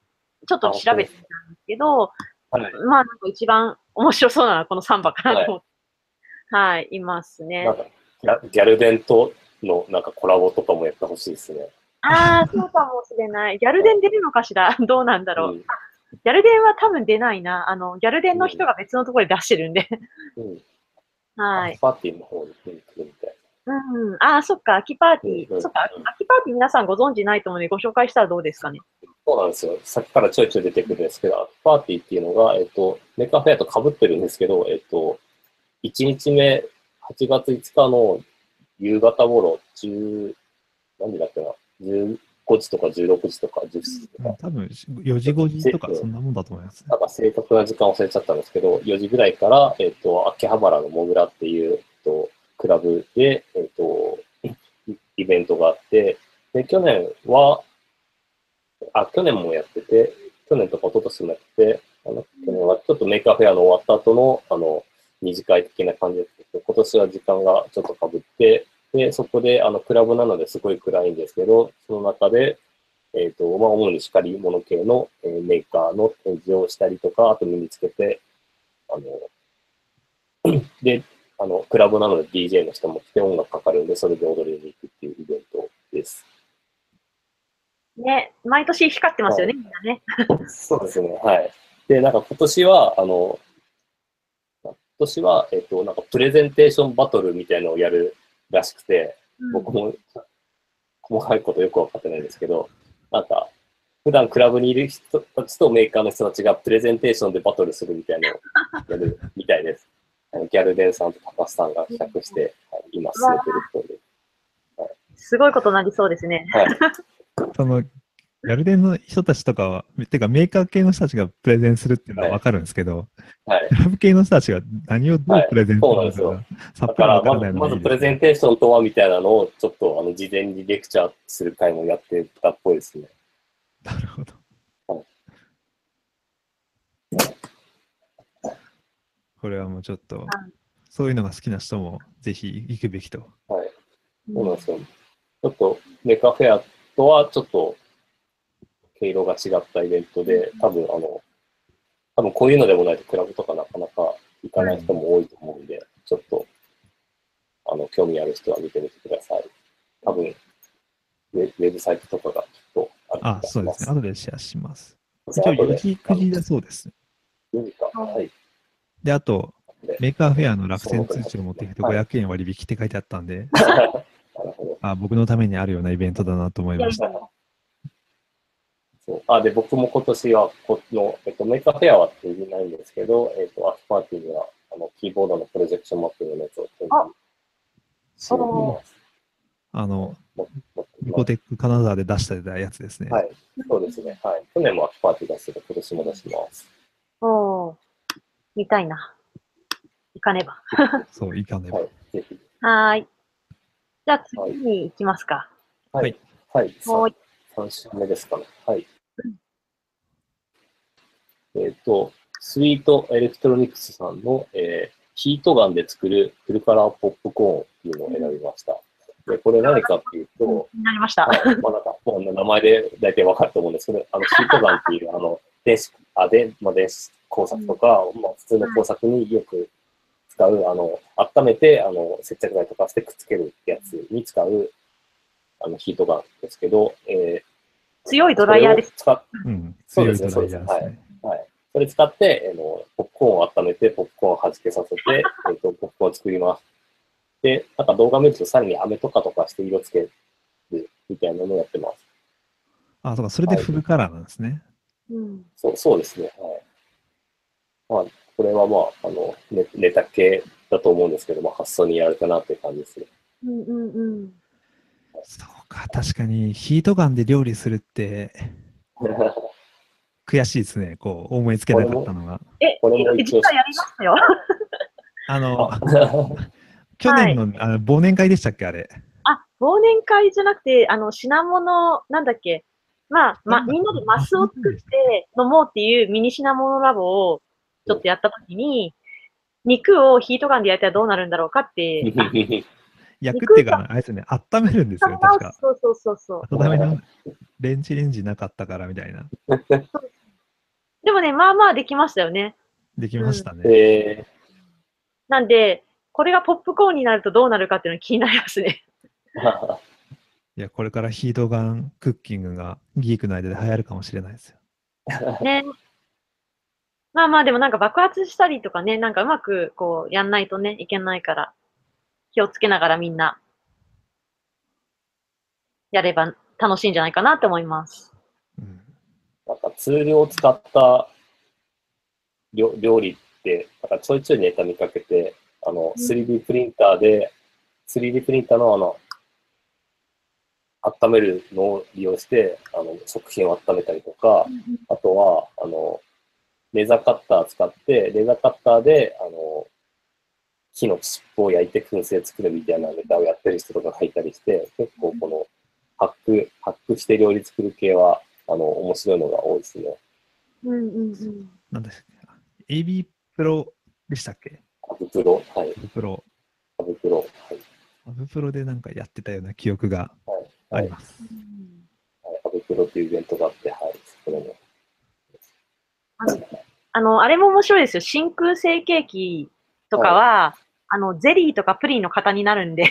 ちょっと調べてみたんですけど、はい。まあなんか一番面白そうなのはこのサンバかなと思って、はい、いますねなん。かギャ、ギャル電とのなんかコラボとかもやってほしいですね。ああ、そうかもしれない。ギャル電出るのかしら？どうなんだろう。うんギャル電は多分出ないな。あの、ギャル電の人が別のところで出してるんで。うん。はい。パーティーの方に来るみたいうん。ああ、そっか、秋パーティー。うんそっか、秋パーティー皆さんご存知ないと思うのでご紹介したらどうですかね？そうなんですよ。さっきからちょいちょい出てくるんですけど、パーティーっていうのが、えっと、メーカーフェアと被ってるんですけど、えっと、1日目、8月5日の夕方頃、10、何時だっけな、15時とか16時とか10時とか、多分4時5時とかそんなもんだと思います。なんか正確な時間忘れちゃったんですけど、4時ぐらいから、えっと、秋葉原の MOGRA っていう、えっと、クラブで、えっと、イイベントがあって、で、去年は、あ、去年もやってて、去年とか一昨年もやってて、あの、去年はちょっとメーカーフェアの終わった後の、あの、二次会的な感じだったけど、今年は時間がちょっと被って、で、そこで、あの、クラブなのですごい暗いんですけど、その中で、えっ、と、まあ、主に光り物系の、えーメーカーの展示をしたりとか、あと身につけて、あの、で、あの、クラブなので DJ の人も来て音楽かかるんで、それで踊りに行くっていうイベントです。ね、毎年光ってますよね、はみんなね。そうですね、はい。で、なんか今年は、あの、今年は、えっ、と、なんかプレゼンテーションバトルみたいなのをやるらしくて、僕も細かいことよくわかってないんですけど、なんか、普段クラブにいる人たちとメーカーの人たちがプレゼンテーションでバトルするみたいなのをやるみたいです。あのギャルデンさんと高須さんが企画して、はい今進めてる人で。すごいことになりそうですね。はい。その、ヤルデンの人たちとかは、てかメーカー系の人たちがプレゼンするっていうのはわかるんですけど、はい。クラブ系の人たちが何をどうプレゼンするのかが、さだっぱりわからまず、まずないのがいいですプレゼンテーションとはみたいなのを、ちょっと、あの、事前にレクチャーする会もやってたっぽいですね。なるほどはい。これはもうちょっと、そういうのが好きな人もぜひ行くべきと。はい。そうなんですよ。ちょっと、メーカーフェアとはちょっと、毛色が違ったイベントで、多分、あの、多分こういうのでもないとクラブとかなかなか行かない人も多いと思うんで、ちょっと、あの、興味ある人は見てみてください。多分、ウェウェブサイトとかがきっとある気あが、しますそうですね。後でシェアします。じ一応4ゃあ後で時、9時だそうです。4時か。はい。で、あとで、メーカーフェアの落選通知を持ってきてはい500円割引って書いてあったんで。あ僕のためにあるようなイベントだなと思いました。そうあで、僕も今年は、この、えっと、メーカーフェアは展示ないんですけど、えっと、秋パーティーには、あの、キーボードのプロジェクションマッピングのやつを展示しています。あの、も持ってきニますコテック金沢で出したやつですね。はい。そうですね。はい。去年も秋パーティー出してて、今年も出します。おー見たいな。行かねば。そう、いかねば。はい。ぜひ。はーい。じゃあ次に行きますか。はい。はい。さもう3週目ですかね。はい。えっ、と、スイートエレクトロニクスさんの、えーヒートガンで作るフルカラーポップコーンっていうのを選びました。で、これ何かっていうと、なりました。はいまあなんか、もう名前で大体わかると思うんですけど、あの、シートガンっていう、あの、電子、あ、で、まあ、電子工作とか、まあ、普通の工作によく使う、あの、温めて、あの、接着剤とかしてくっつけるやつに使う、あの、ヒートガンですけど、え強いー、ドライヤーです。それを使っうん。そうですね強いドライヤーですね。はい。それ使って、あの、ポップコーンを温めて、ポップコーンを弾けさせて、えっと、ポップコーンを作ります。で、なんか動画見るとさらに飴とかとかして色つけるみたいなのをやってます。あ、そうか、それでフルカラーなんですね。うん。そうそうですね。はい。まあ、これはまあ、あの、ネネタ系だと思うんですけど、まあ、発想にやられたなっていう感じですね。うんうんうん。そうか、確かにヒートガンで料理するって悔しいですね。こう、思いつけなかったのが。え、これも一応実はやりましたよ。あの、あ 去年の,、あの忘年会でしたっけ、あれ。あ、忘年会じゃなくて、あの、品物、なんだっけ。まあ、ま、みんなでマスを作って飲もうっていうミニ品物ラボをちょっとやったときに、肉をヒートガンで焼いたらどうなるんだろうかって、焼くっていうか、あれですね、温めるんですよね、確か。そうそうそうそう。温めのレンジレンジなかったからみたいな。でもね、まあまあできましたよね。できましたね。えなんで、これがポップコーンになるとどうなるかっていうのが気になりますね。ー、いや、これからヒートガンクッキングがギークの間で流行るかもしれないですよ。ね。まあまあでもなんか爆発したりとかね、なんかうまくこうやんないとね、いけないから、気をつけながらみんなやれば楽しいんじゃないかなって思います。うん。なんかツールを使った料料理って、なんかちょいちょいネタ見かけて、あの、うん。3D プリンターで、3D プリンターのあの、温めるのを利用して、あの、食品を温めたりとか、あとは、あの、レーザーカッター使って、レーザーカッターで、あの、木の尻尾を焼いて燻製作るみたいなネタをやってる人とかがいたりして、結構この、ハック、ハックして料理作る系は、あの、面白いのが多いですね。うんうんうん。なんですか ?AB プロでしたっけ？アブプロ、はい。アブプロ。アブプロ、はい。アブプロでなんかやってたような記憶がはい。はいあります。はいアブプロっていうイベントがあって、はい。そこでも。あのあの、あれも面白いですよ。真空成形機とかは、あの、ゼリーとかプリンの型になるんで、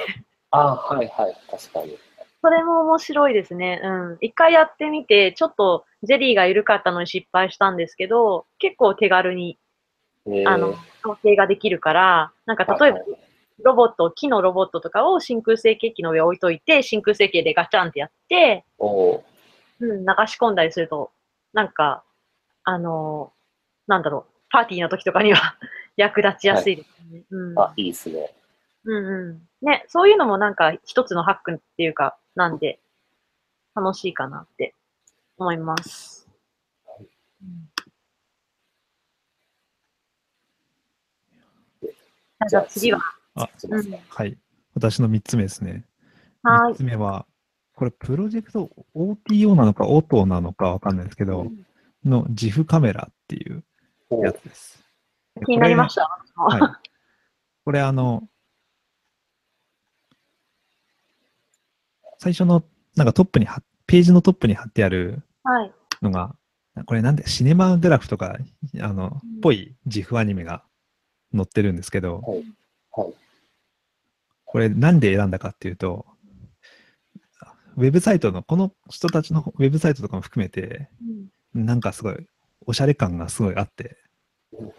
ああ、はいはい。確かに。それも面白いですね。うん。一回やってみて、ちょっとゼリーが緩かったのに失敗したんですけど、結構手軽に、えーあの、調整ができるから、なんか例えばはい、ロボット、木のロボットとかを真空成形機の上置いといて、真空成形でガチャンってやって、うん、流し込んだりすると、なんか、あのなんだろう、パーティーの時とかには役立ちやすいですね。うん。あ、いいですね。うんうん。ね、そういうのもなんか一つのハックっていうか、なんで、楽しいかなって思います。うんじゃあ次は、あ、すいませんはい。私の3つ目ですね。3はい。つ目は、これプロジェクト OTO なのか OTO なのかわかんないですけど、の GIF カメラっていうやつです。で気になりました？これはい。これあの、最初のなんかトップにページのトップに貼ってあるはい。のが、これなんでシネマグラフとか、あのうん、ぽい GIF アニメが載ってるんですけど、はい。はい。これなんで選んだかっていうと、ウェブサイトの、この人たちのウェブサイトとかも含めて、うんなんかすごい、おしゃれ感がすごいあってうん。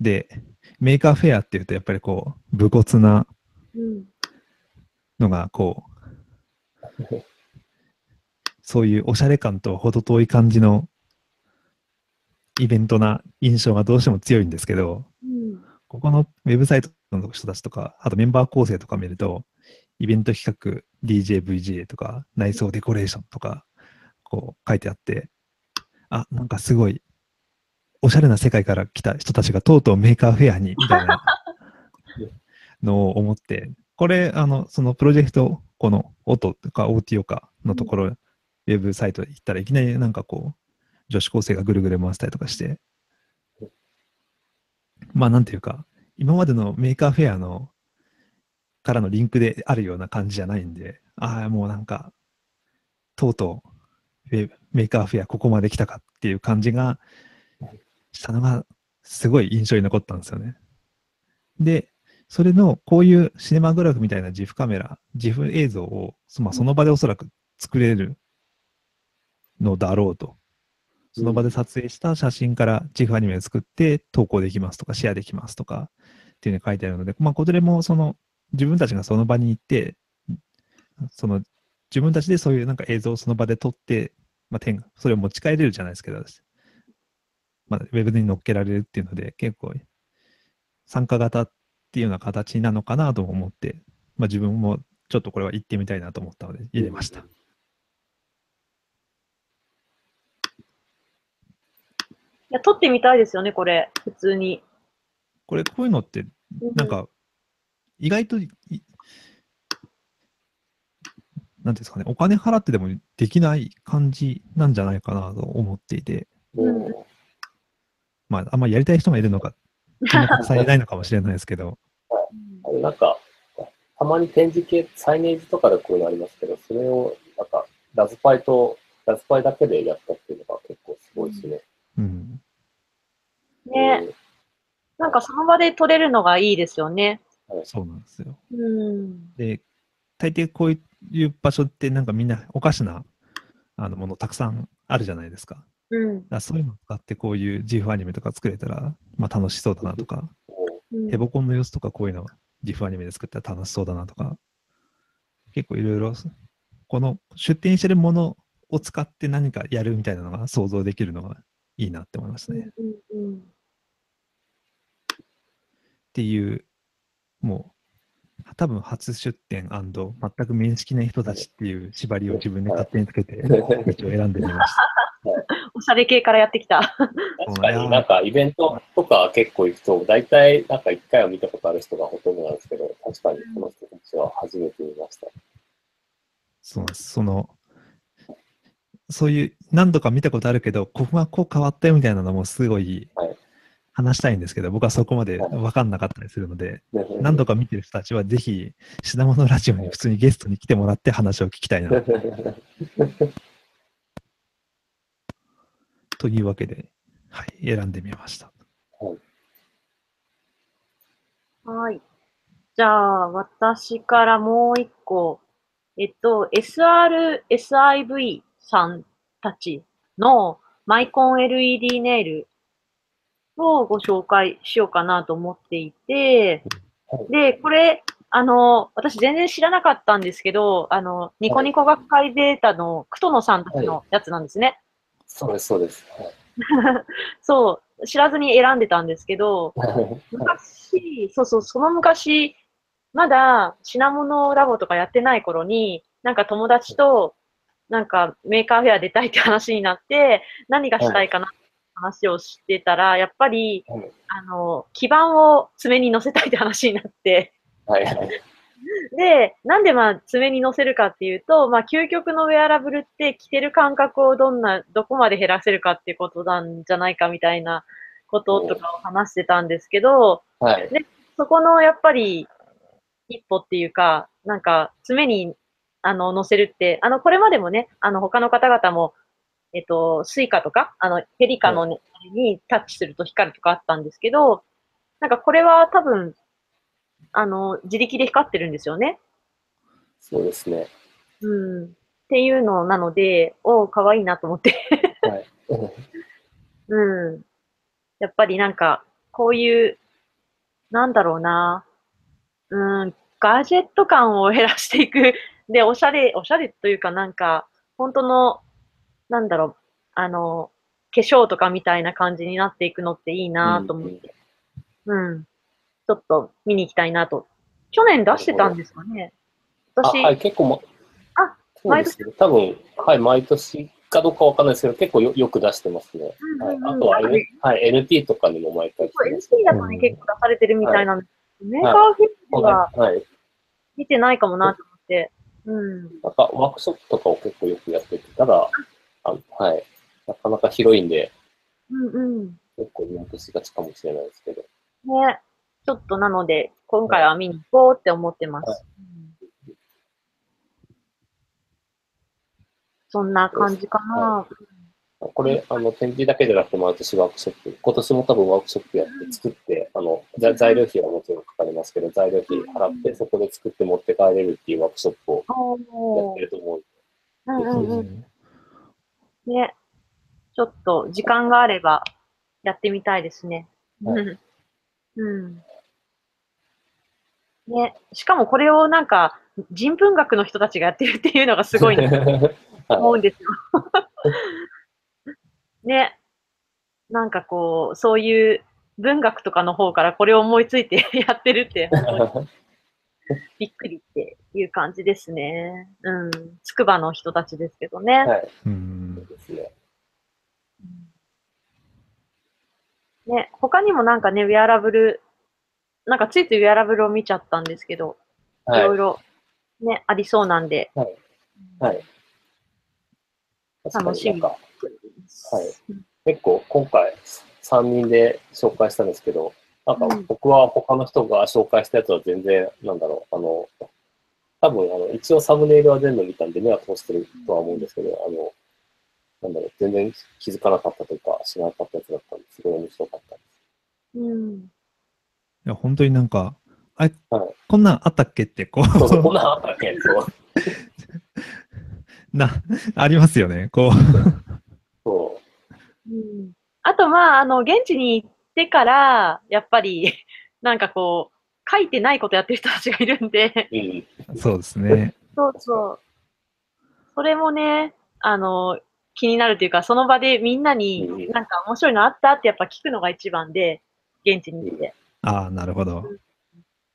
で、メーカーフェアっていうと、やっぱりこう、武骨なうん。のが、こう、そういうおしゃれ感と程遠い感じのイベントな印象がどうしても強いんですけど、うん。ここのウェブサイトの人たちとか、あとメンバー構成とか見ると、イベント企画、DJ、VJ とか、内装デコレーションとか、こう書いてあって、あ、なんかすごい、おしゃれな世界から来た人たちがとうとうメーカーフェアに、みたいな。のを思って、これ、あの、そのプロジェクト、この音とか OTO かのところ、ウェブサイト行ったらいきなりなんかこう、女子高生がぐるぐる回したりとかして、まあなんていうか、今までのメーカーフェアのからのリンクであるような感じじゃないんで、ああ、もうなんか、とうとうメーカーフェアここまで来たかっていう感じがしたのがすごい印象に残ったんですよね。で、それのこういうシネマグラフみたいな GIF カメラ、GIF 映像を、そまあ、その場でおそらく作れるのだろうと。その場で撮影した写真から GIF アニメを作って投稿できますとか、シェアできますとかっていうのが書いてあるので、まあ、これもその自分たちがその場に行って、その自分たちでそういうなんか映像をその場で撮って、まあ、それを持ち帰れるじゃないですけど、まあ、ウェブに載っけられるっていうので、結構参加型っていうような形なのかなと思って、まあ、自分もちょっとこれは行ってみたいなと思ったので入れました。いや、撮ってみたいですよね、これ、普通に。これ、こういうのって、なんか、意外とい、なんですかね、お金払ってでもできない感じなんじゃないかなと思っていて、うんうんまあ、あんまりやりたい人がいるのか、たくさんいないのかもしれないですけど、あ れなんか、たまに展示系、サイネージとかでこういうのありますけど、それを、なんか、ラズパイと、ラズパイだけでやったっていうのが結構すごいですね。うん。ね、なんかその場で撮れるのがいいですよね。そうなんですよ。うん。で、大抵こういう場所ってなんかみんなおかしなあのものたくさんあるじゃないですか。うん。らそういうのを使ってこういう GIF アニメとか作れたら、まあ楽しそうだなとか、うんヘボコンの様子とかこういうの GIF アニメで作ったら楽しそうだなとか結構いろいろ、この出店してるものを使って何かやるみたいなのが想像できるのがいいなって思いますね。うんうんっていう、もう、多分初出店全く面識ない人たちっていう縛りを自分で勝手につけて、選んでみました。おしゃれ系からやってきた。確かになんかイベントとか結構行くと、大体なんか一回は見たことある人がほとんどなんですけど、確かにこの人たちは初めて見ました。そう。その、そういう何度か見たことあるけど、ここがこう変わったよみたいなのもすごいはい話したいんですけど、僕はそこまで分かんなかったりするので、何度か見てる人たちはぜひ、品物ラジオに普通にゲストに来てもらって話を聞きたいな、というわけで、はい、選んでみました。はい。じゃあ、私からもう一個。えっと、SRSIV さんたちのマイコン LED ネイルをご紹介しようかなと思っていてはい、で、これ、あの、私全然知らなかったんですけど、あの、ニコニコ学会データのクトノさんたちのやつなんですね。そうです、そうです。は いそう、知らずに選んでたんですけど、昔、そうそう、その昔、まだ品モノラボとかやってない頃に、なんか友達と、なんかメーカーフェア出たいって話になって、何がしたいかなって話をしてたら、やっぱり、はいあの、基板を爪に乗せたいって話になって、はいはい。で、なんでまあ爪に乗せるかっていうと、まあ究極のウェアラブルって着てる感覚をどんな、どこまで減らせるかっていうことなんじゃないかみたいなこととかを話してたんですけど、はい。そこのやっぱり一歩っていうか、なんか爪にあの乗せるって、あのこれまでもね、あの他の方々も、えっと、スイカとか、あのフェリカの、ねにタッチすると光るとかあったんですけど、なんかこれは多分、あの、自力で光ってるんですよね。そうですね。うん。っていうのなので、おー、かわいいなと思って。はい。うん。やっぱりなんか、こういう、なんだろうな。うん、ガジェット感を減らしていく。で、おしゃれ、おしゃれというかなんか、本当の、なんだろう、あの、化粧とかみたいな感じになっていくのっていいなと思って。うん。ちょっと見に行きたいなと。去年出してたんですかねあ、私、はい、結構も、あ、そうですね。多分、はい、毎年かどうかわかんないですけど、結構よよく出してますね。はい、あとは、N はい、NT とかにも毎回来てます。NC だとね、結構出されてるみたいなんですけど、メーカーフィットははい。見てないかもなと思って。うん。なんか、ワークショップとかを結構よくやってて、ただ、あはい。なかなか広いんで、うんうん。結構見落としがちかもしれないですけど。ね。ちょっとなので、今回は見に行こうって思ってます。はいうんそんな感じかな。これ、あの、展示だけじゃなくて、毎年ワークショップ、今年も多分ワークショップやって作って、あの、ざ材料費はもちろんかかりますけど、材料費払って、そこで作って持って帰れるっていうワークショップをやってると思う。うんうんうん。んね。ちょっと時間があればやってみたいですね。はうん。うん。ね。しかもこれをなんか人文学の人たちがやってるっていうのがすごいなと 思うんですよ。ね。なんかこう、そういう文学とかの方からこれを思いついて やってるって、びっくりっていう感じですね。うん。つくばの人たちですけどね。はい。うんそうですね。ね、他にもなんかね、ウェアラブル、なんかついついウェアラブルを見ちゃったんですけど、いはいろい。ろね、ありそうなんで、はい。はい。確かになんか、はい結構今回3人で紹介したんですけど、なんかうん僕は他の人が紹介したやつは全然、なんだろう、あの、多分あの、一応サムネイルは全部見たんで目は通してるとは思うんですけど、あの、なんだろう、全然気づかなかったというか、知らなかったやつだったんですごい面白かったです。うん。いや本当になんか、あれ、はいこんなんあったっけって、こそうそう、こんう、なのあったっけそう。な、ありますよね。こう、そうん、あと、まあ、あの、現地に行ってから、やっぱり、なんかこう、書いてないことやってる人たちがいるんで、う。うん。そうですね。そうそう。それもね、あの、気になるというか、その場でみんなにうんなんか面白いのあったってやっぱ聞くのが一番で、現地に行って。ああ、なるほど。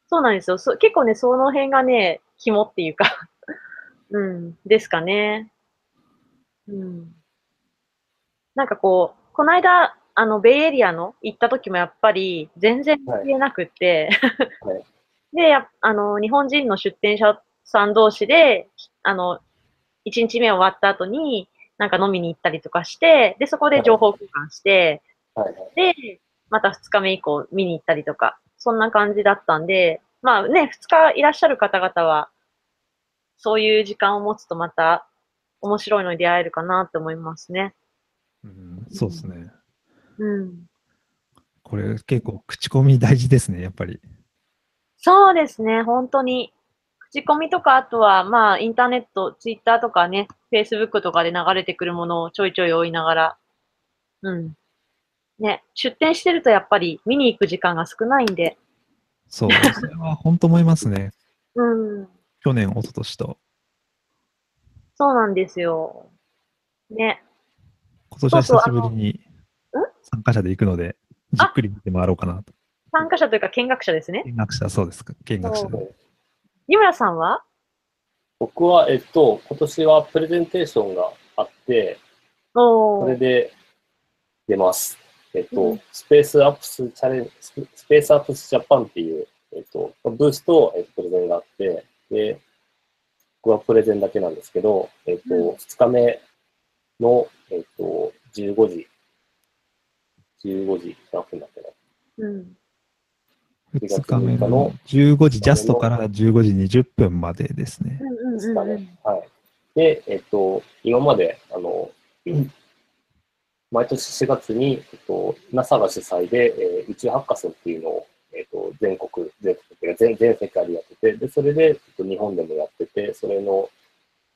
そうなんですよ。そ結構ね、その辺がね、肝っていうか、うん、ですかね。うん。なんかこう、この間、あの、ベイエリアの行った時もやっぱり全然言えなくって、はい で、やあの、日本人の出店者さん同士で、あの、1日目終わった後に、なんか飲みに行ったりとかして、で、そこで情報交換して、はいはい。で、また2日目以降見に行ったりとか、そんな感じだったんで、まあね、2日いらっしゃる方々は、そういう時間を持つとまた面白いのに出会えるかなって思いますね。うん、そうですね。うん。これ結構口コミ大事ですね、やっぱり。そうですね、本当に。口コミとか、あとは、まあ、インターネット、ツイッターとかね、フェイスブックとかで流れてくるものをちょいちょい追いながら、うん。ね、出店してるとやっぱり見に行く時間が少ないんで、そう、それは本当思いますね。うん。去年、一昨年と。そうなんですよ。ね。今年は久しぶりに参加者で行くので、じっくり見て回ろうかなと。参加者というか見学者ですね。見学者、そうですか。見学者で。二村さんは？僕は、えっと、今年はプレゼンテーションがあって。それで出ます。えっと、うんスペースアップスチャレンジ、ススペースアップスジャパンっていう、えっと、ブースと、えっと、プレゼンがあって、で、僕はプレゼンだけなんですけど、えっと、うん2日目の、えっと、15時、15時何分だっけな。うん。2日目の15時ジャストから15時20分までですねう。んうんですかねうんうん。はい。で、えっと、今まで、あの、毎年4月に、えっと、NASA が主催で、えー宇宙ハッカソンっていうのを、えっと、全国、全国全、全世界でやってて、で、それで、えっと、日本でもやってて、それの、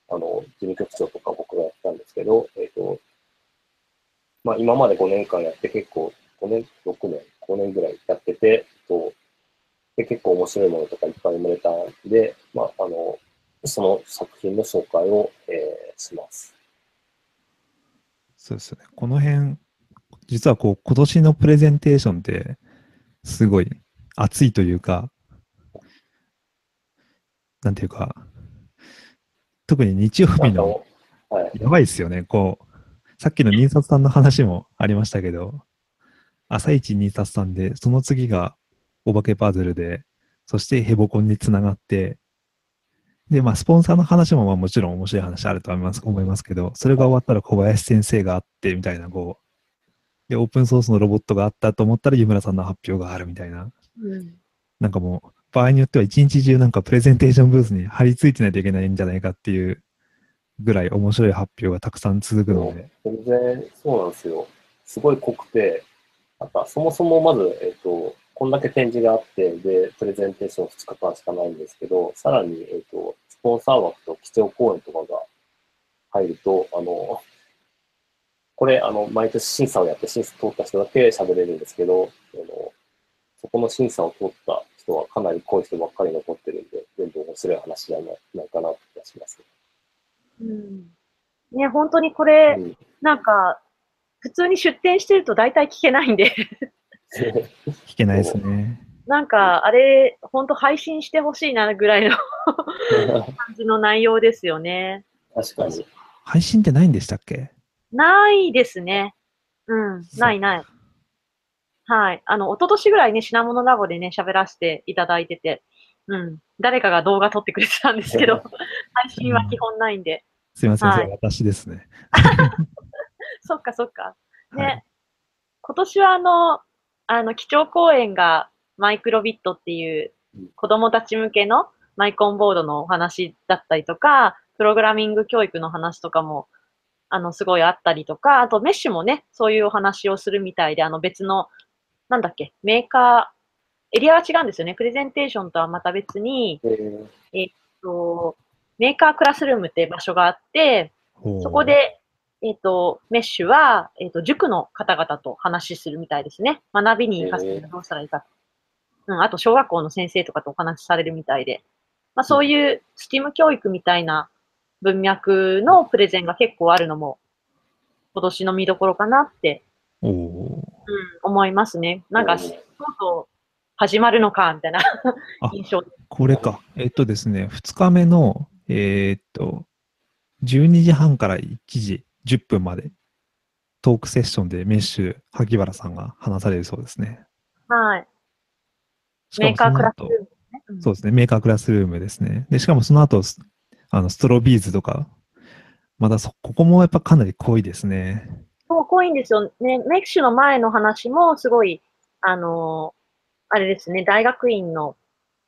あの、事務局長とか僕がやったんですけど、えっと、まあ、今まで5年間やって結構、5年、6年、5年ぐらいやってて、えっと、で結構面白いものとかいっぱい生まれたんで、まあ、あの、その作品の紹介を、えーします。そうですよね。この辺、実はこう、今年のプレゼンテーションって、すごい熱いというか、なんていうか、特に日曜日の。やばいですよね。こう、さっきの印刷さんの話もありましたけど、朝一印刷さんで、その次がお化けパズルで、そしてヘボコンにつながって、で、まあ、スポンサーの話もまあもちろん面白い話あると思います思いますけど、それが終わったら小林先生があって、みたいな、こう、で、オープンソースのロボットがあったと思ったら湯村さんの発表があるみたいな、うん。なんかもう、場合によっては一日中なんかプレゼンテーションブースに張り付いてないといけないんじゃないかっていうぐらい面白い発表がたくさん続くので、全然そうなんですよ。すごい濃くて、なんかそもそもまず、えっ、と、こんだけ展示があって、で、プレゼンテーション2日間しかないんですけど、さらに、えっ、と、スポンサー枠と基調講演とかが入ると、あの、これ、あの、毎年審査をやって、審査通った人だけ喋れるんですけど、あのそこの審査を通った人はかなり濃い人ばっかり残ってるんで、全部面白い話じゃないないかなって気がします。うん。ね、本当にこれ、うん。なんか、普通に出店してると大体聞けないんで、聞けないですね。なんか、あれ、本当配信してほしいなぐらいの感じの内容ですよね。確かに。配信ってないんでしたっけ？ないですね。うん、ないない。はい。あの、一昨年ぐらいね、品物ラボでね、喋らせていただいてて、うん。誰かが動画撮ってくれてたんですけど、配信は基本ないんで。すいません、はいそれ私ですね。そっかそっか。ね。はい今年はあの、あの、基調講演がマイクロビットっていううん。子供たち向けのマイコンボードのお話だったりとか、プログラミング教育の話とかも、あの、すごいあったりとか、あとメッシュもね、そういうお話をするみたいで、あの別の、なんだっけ、メーカー、エリアは違うんですよね。プレゼンテーションとはまた別に、えとメーカークラスルームって場所があって、そこ、で、えっ、と、メッシュは、えっ、と、塾の方々と話しするみたいですね。学びに活かすにはどうしたらいいか。うん、あと、小学校の先生とかとお話しされるみたいで。まあ、そういうスティム教育みたいな文脈のプレゼンが結構あるのも、今年の見どころかなって、うん、思いますね。なんか、そうそう始まるのか、みたいなあ 印象。これか。えっとですね、2日目の、えーっと、12時半から1時10分まで、トークセッションでメッシュ、萩原さんが話されるそうですね。はい。メーカークラスルームですね。うんそうですね、メーカークラスルームですね。で、しかもその後、スあのストロビーズとか、まだそ、ここもやっぱかなり濃いですね。そう、濃いんですよね。メッシュの前の話もすごい、あのーあれですね、大学院の、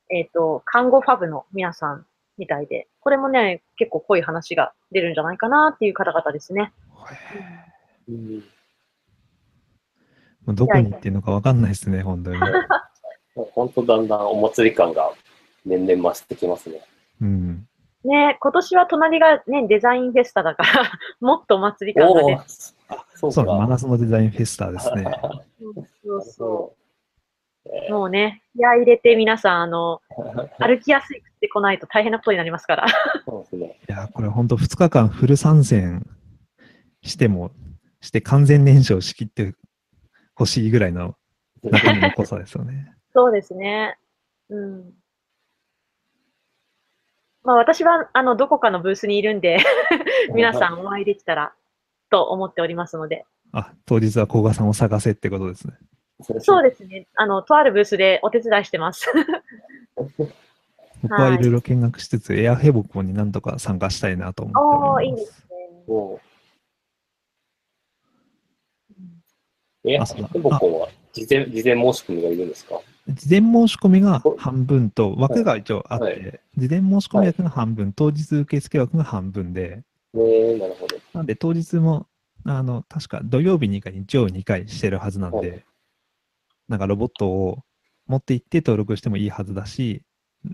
えっ、と、看護ファブの皆さんみたいで、これもね、結構濃い話が出るんじゃないかなっていう方々ですね。うんもうどこに行ってるのかわかんないですね、本当に。本当だんだんお祭り感が年々増してきますね。うん。ね、今年は隣がね、デザインフェスタだから、もっとお祭り感が出おおーそうそう、真か。夏のデザインフェスタですね。そう。そうもうね、気合い入れて皆さん、あの、歩きやすいくってこないと大変なことになりますから。そうですね。いや、これ本当2日間フル参戦しても、して完全燃焼しきってほしいぐらいの中身の濃さですよね。そうですね。うん。まあ私は、あの、どこかのブースにいるんで、皆さんお会いできたらと思っておりますので。あ、当日は古賀さんを探せってことですね。そうですね。あの、とあるブースでお手伝いしてます。僕はいろいろ見学しつつ、エアヘボコンになんとか参加したいなと思っておりま。いいですすね。おーえ、あそうだヘボコンは事前、事前申し込みがいるんですか？事前申し込みが半分と、枠が一応あって、はい事前申し込み枠が半分、当日受付枠が半分で、ねえ、なるほど。なんで当日も、あの、確か土曜日2回、日曜2回してるはずなんはで、なんかロボットを持って行って登録してもいいはずだし、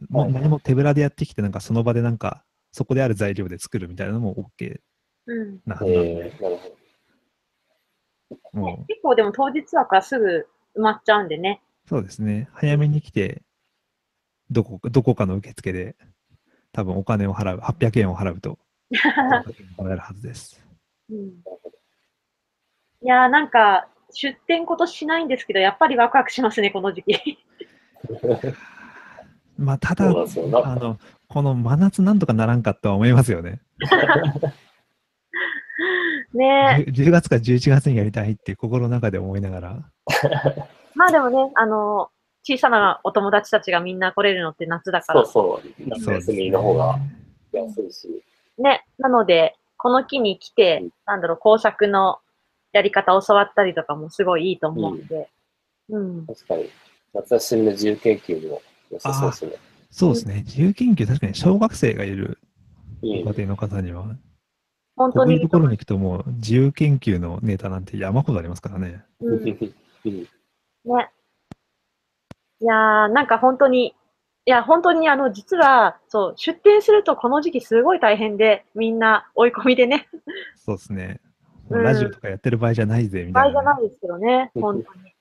もはいう何も手ぶらでやってきて、なんかその場でなんか、そこである材料で作るみたいなのも OK うん。なはずなんで、えー、なるほど。ねもう、結構でも当日枠はすぐ埋まっちゃうんでね。そうですね、早めに来て、どこどこかの受付で、多分お金を払う、800円を払うと、もらえるはずです。うん、いやーなんか、出店今年しないんですけど、やっぱりワクワクしますね、この時期。まあ、ただ、あの、この真夏なんとかならんかとは思いますよね。ねえ。10 10月か11月にやりたいって心の中で思いながら、まあでもね、あの、小さなお友達たちがみんな来れるのって夏だから。そうそう。夏休みの方がね安いし。ね。なので、この木に来てうん、なんだろう、工作のやり方を教わったりとかもすごいいいと思うんで。うん。確かに。夏休みの自由研究にも良さそうですね。そうですね。自由研究、確かに小学生がいる家庭の方には、本当にこういうと。ころに行くともう自由研究のネタなんて山ほどありますからね。うん、ね。うんいやー、なんか本当に、いや、本当にあの、実は、そう、出店するとこの時期すごい大変で、みんな追い込みでね、そうですね。うんラジオとかやってる場合じゃないぜ、み場合たいな。じゃないですけどね、うん本当に。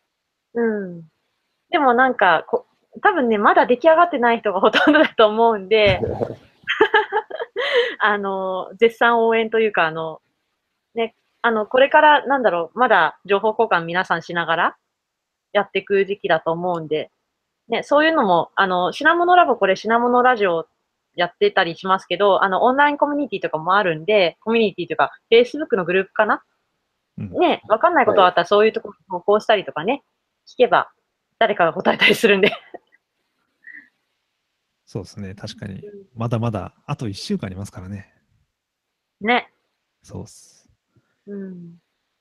うん。でもなんかこ、多分ね、まだ出来上がってない人がほとんどだと思うんで、あの、絶賛応援というか、あの、ね、あの、これから、なんだろう、まだ情報交換皆さんしながらやっていく時期だと思うんで、ね、そういうのも、あの、品物ラボこれ品物ラジオやってたりしますけど、あの、オンラインコミュニティとかもあるんで、コミュニティというか、Facebook のグループかな？うんね、わかんないことがあったらそういうところに投稿したりとかね、聞けば誰かが答えたりするんで。そうですね。確かに。まだまだ、あと1週間ありますからね。ね。そうっす。うん。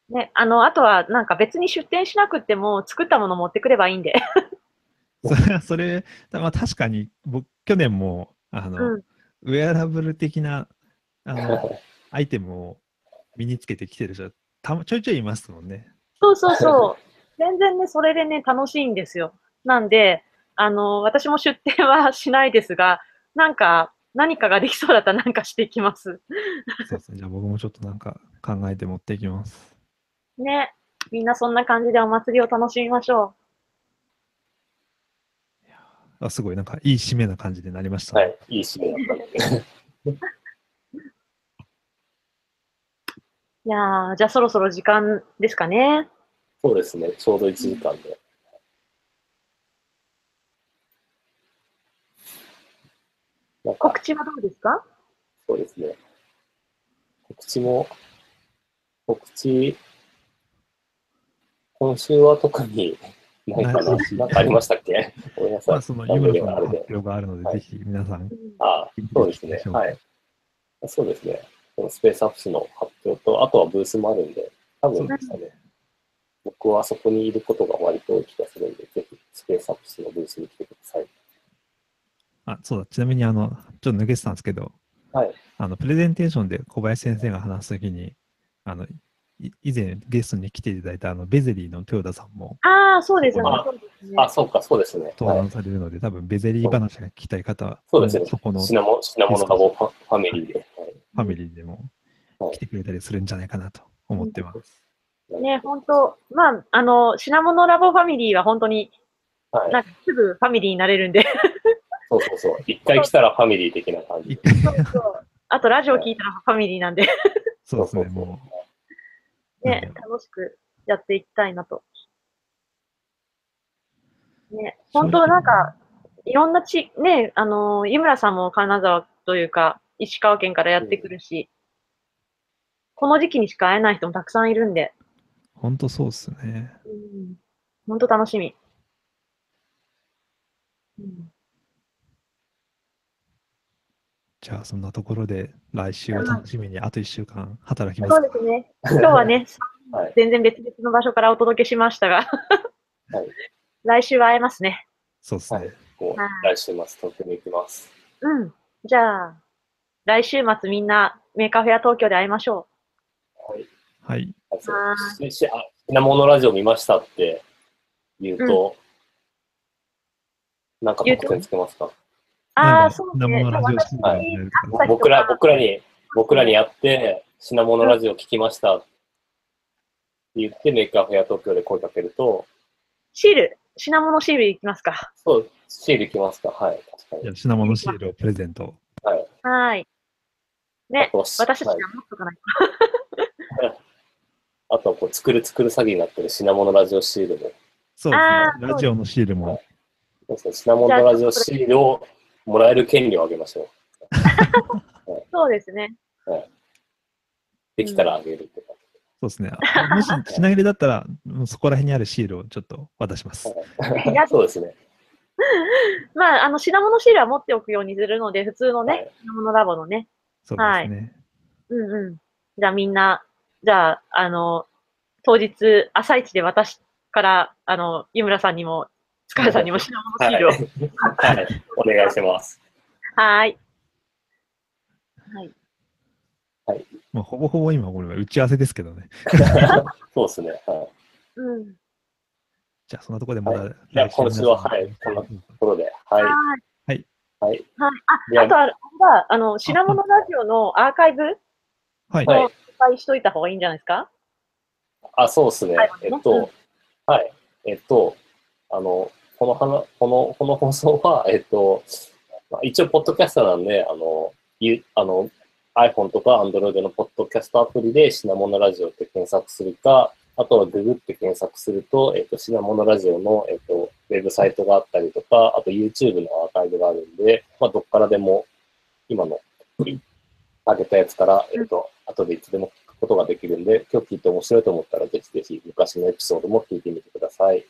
ね、あの、あとはなんか別に出店しなくても作ったもの持ってくればいいんで。それは、それ、まあ確かに、僕、去年も、あの、うん。ウェアラブル的な、あの、アイテムを身につけてきてる人、たまちょいちょいいますもんね。そうそうそう。全然ね、それでね、楽しいんですよ。なんで、あの、私も出店はしないですが、なんか、何かができそうだったらなんかしていきます。そうですね。じゃあ僕もちょっとなんか考えて持っていきます。ね。みんなそんな感じでお祭りを楽しみましょあすごい、なんかいい締めな感じでなりました、はい。いい締めだったんで。いやー、じゃあそろそろ時間ですかね。そうですね。ちょうど1時間で。なんか告知はどうですか？そうですね。告知も、告知、今週は特にないかな。んかありましたっけ？ごめんなさい。まあ、その、井村さんの発表があるので、はいぜひ皆さん、あそうですね。はい。そうですね。このスペースアップスの発表と、あとはブースもあるんで、多分ですかね。僕はそこにいることが割と多い気がするんで、ぜひスペースアップスのブースに来てください。あ、そうだ、ちなみに、あの、ちょっと抜けてたんですけど、はい。あの、プレゼンテーションで小林先生が話すときに、あの、い以前ゲストに来ていただいた、あの、ベゼリーの豊田さんもああ、そうですよねあ。そうですねあ、そうか、そうですね。登はい壇されるので、多分ベゼリー話が聞きたい方は、そうですねそこのフ品物、品物ラボファファミリーで。はいァミリーでもはい来てくれたりするんじゃないかなと思ってます。ね、本当まあ、あの、品物ラボファミリーは本当にはい。なんかすぐファミリーになれるんで。そうそうそう。一回来たらファミリー的な感じそうそうあと、ラジオ聞いたらファミリーなんで、そうですね、もねうん、楽しくやっていきたいなと。ね、本当なんか、いろんなち、ね、あの、井村さんも金沢というか、石川県からやってくるし、この時期にしか会えない人もたくさんいるんで、う、本当そうですね。うん、本当楽しみ。うんじゃあ、そんなところで、来週を楽しみにあと1週間働きますか。そうですね。今日はね、はい全然別々の場所からお届けしましたが、はい来週は会えますね。そうですね。こうはい来週末東京に行きます。うん。じゃあ、来週末みんなメーカーフェア東京で会いましょはい。はい。あそうはししあ品物ラジオ見ましたって言うと、なんか特典つけますか？う。ああ、そうね。品物ラジオシーはいズンやるはいから僕ら、僕らに、僕らにやって、品物ラジオ聞きましたって言って、メーカーフェア東京で声かけると、シール、品物シールいきますか。そう、シールいきますかはい、確かに。品物シールをプレゼント。はい。はい。ね、あとは私たちはいは持っとかないあとはこう、作る作る詐欺になってる品物ラジオシールも、そうですね。ラジオのシールも、そうですね品物ラジオシールをもらえる権利をあげましょう。と。そうですね。できたらあげるって感そうですね。もし品切れだったら、もうそこら辺にあるシールをちょっと渡します。じ。そうですね。まあ、あの、品物シールは持っておくようにするので、普通のね、はい品物ラボのね。そうですね。うんうん。じゃあみんな、じゃあ、あの、当日、朝一で私から、あの、井村さんにも、塚原さんにも品物シールを。はい。はい。お願いします。はーい。はい。もうほぼほぼ今、これは打ち合わせですけどね。そうですね。はい。うん。じゃあ、そんなところでまだはいじゃあ今週ははいこんなところで、はい。ははい。はい。であ、あとは、はあの、品物ラジオのアーカイブはい。はいをいっぱいしといた方がいいんじゃないですか？あ、そうですねはい。えっと、はい。えっと、あの、この話、この、この放送は、えっと、まあ一応、ポッドキャストなんで、あの、ゆあの、iPhone とか Android のポッドキャストアプリで品物ラジオって検索するか、あとはググって検索すると、えっと、品物ラジオの、えっと、ウェブサイトがあったりとか、あと YouTube のアーカイブがあるんで、まあ、どっからでも、今の、上げたやつから、えっと、後でいつでも聞くことができるんで、今日聞いて面白いと思ったら、ぜひぜひ昔のエピソードも聞いてみてください。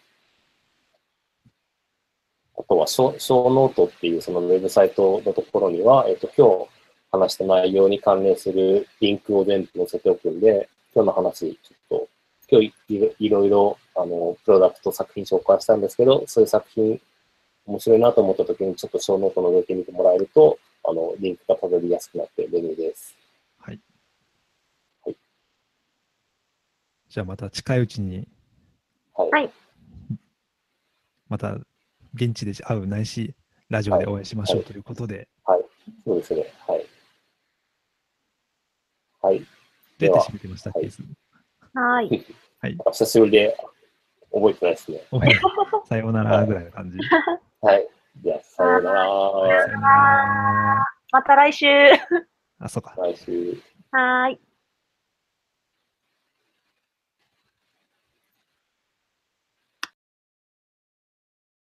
あとは、ショショーノートっていうそのウェブサイトのところには、えっと、今日話した内容に関連するリンクを全部載せておくんで、今日の話、ちょっと、今日いろいろいろ、あの、プロダクト作品紹介したんですけど、そういう作品、面白いなと思った時に、ちょっとショーノート覗いてみてもらえると、あの、リンクがたどりやすくなって便利です。はい。はいじゃあまた近いうちに、はい。はいまた現地で会うないし、ラジオでお会いしましょうということで、そうですね。はい。はい。どうやって締めてましたっけ、はいはーい。はい。久しぶりで覚えてないですね。さようならぐらいの感じ。はい。じゃあ、さようなら。また来週。あ、そうか。来週。はーい。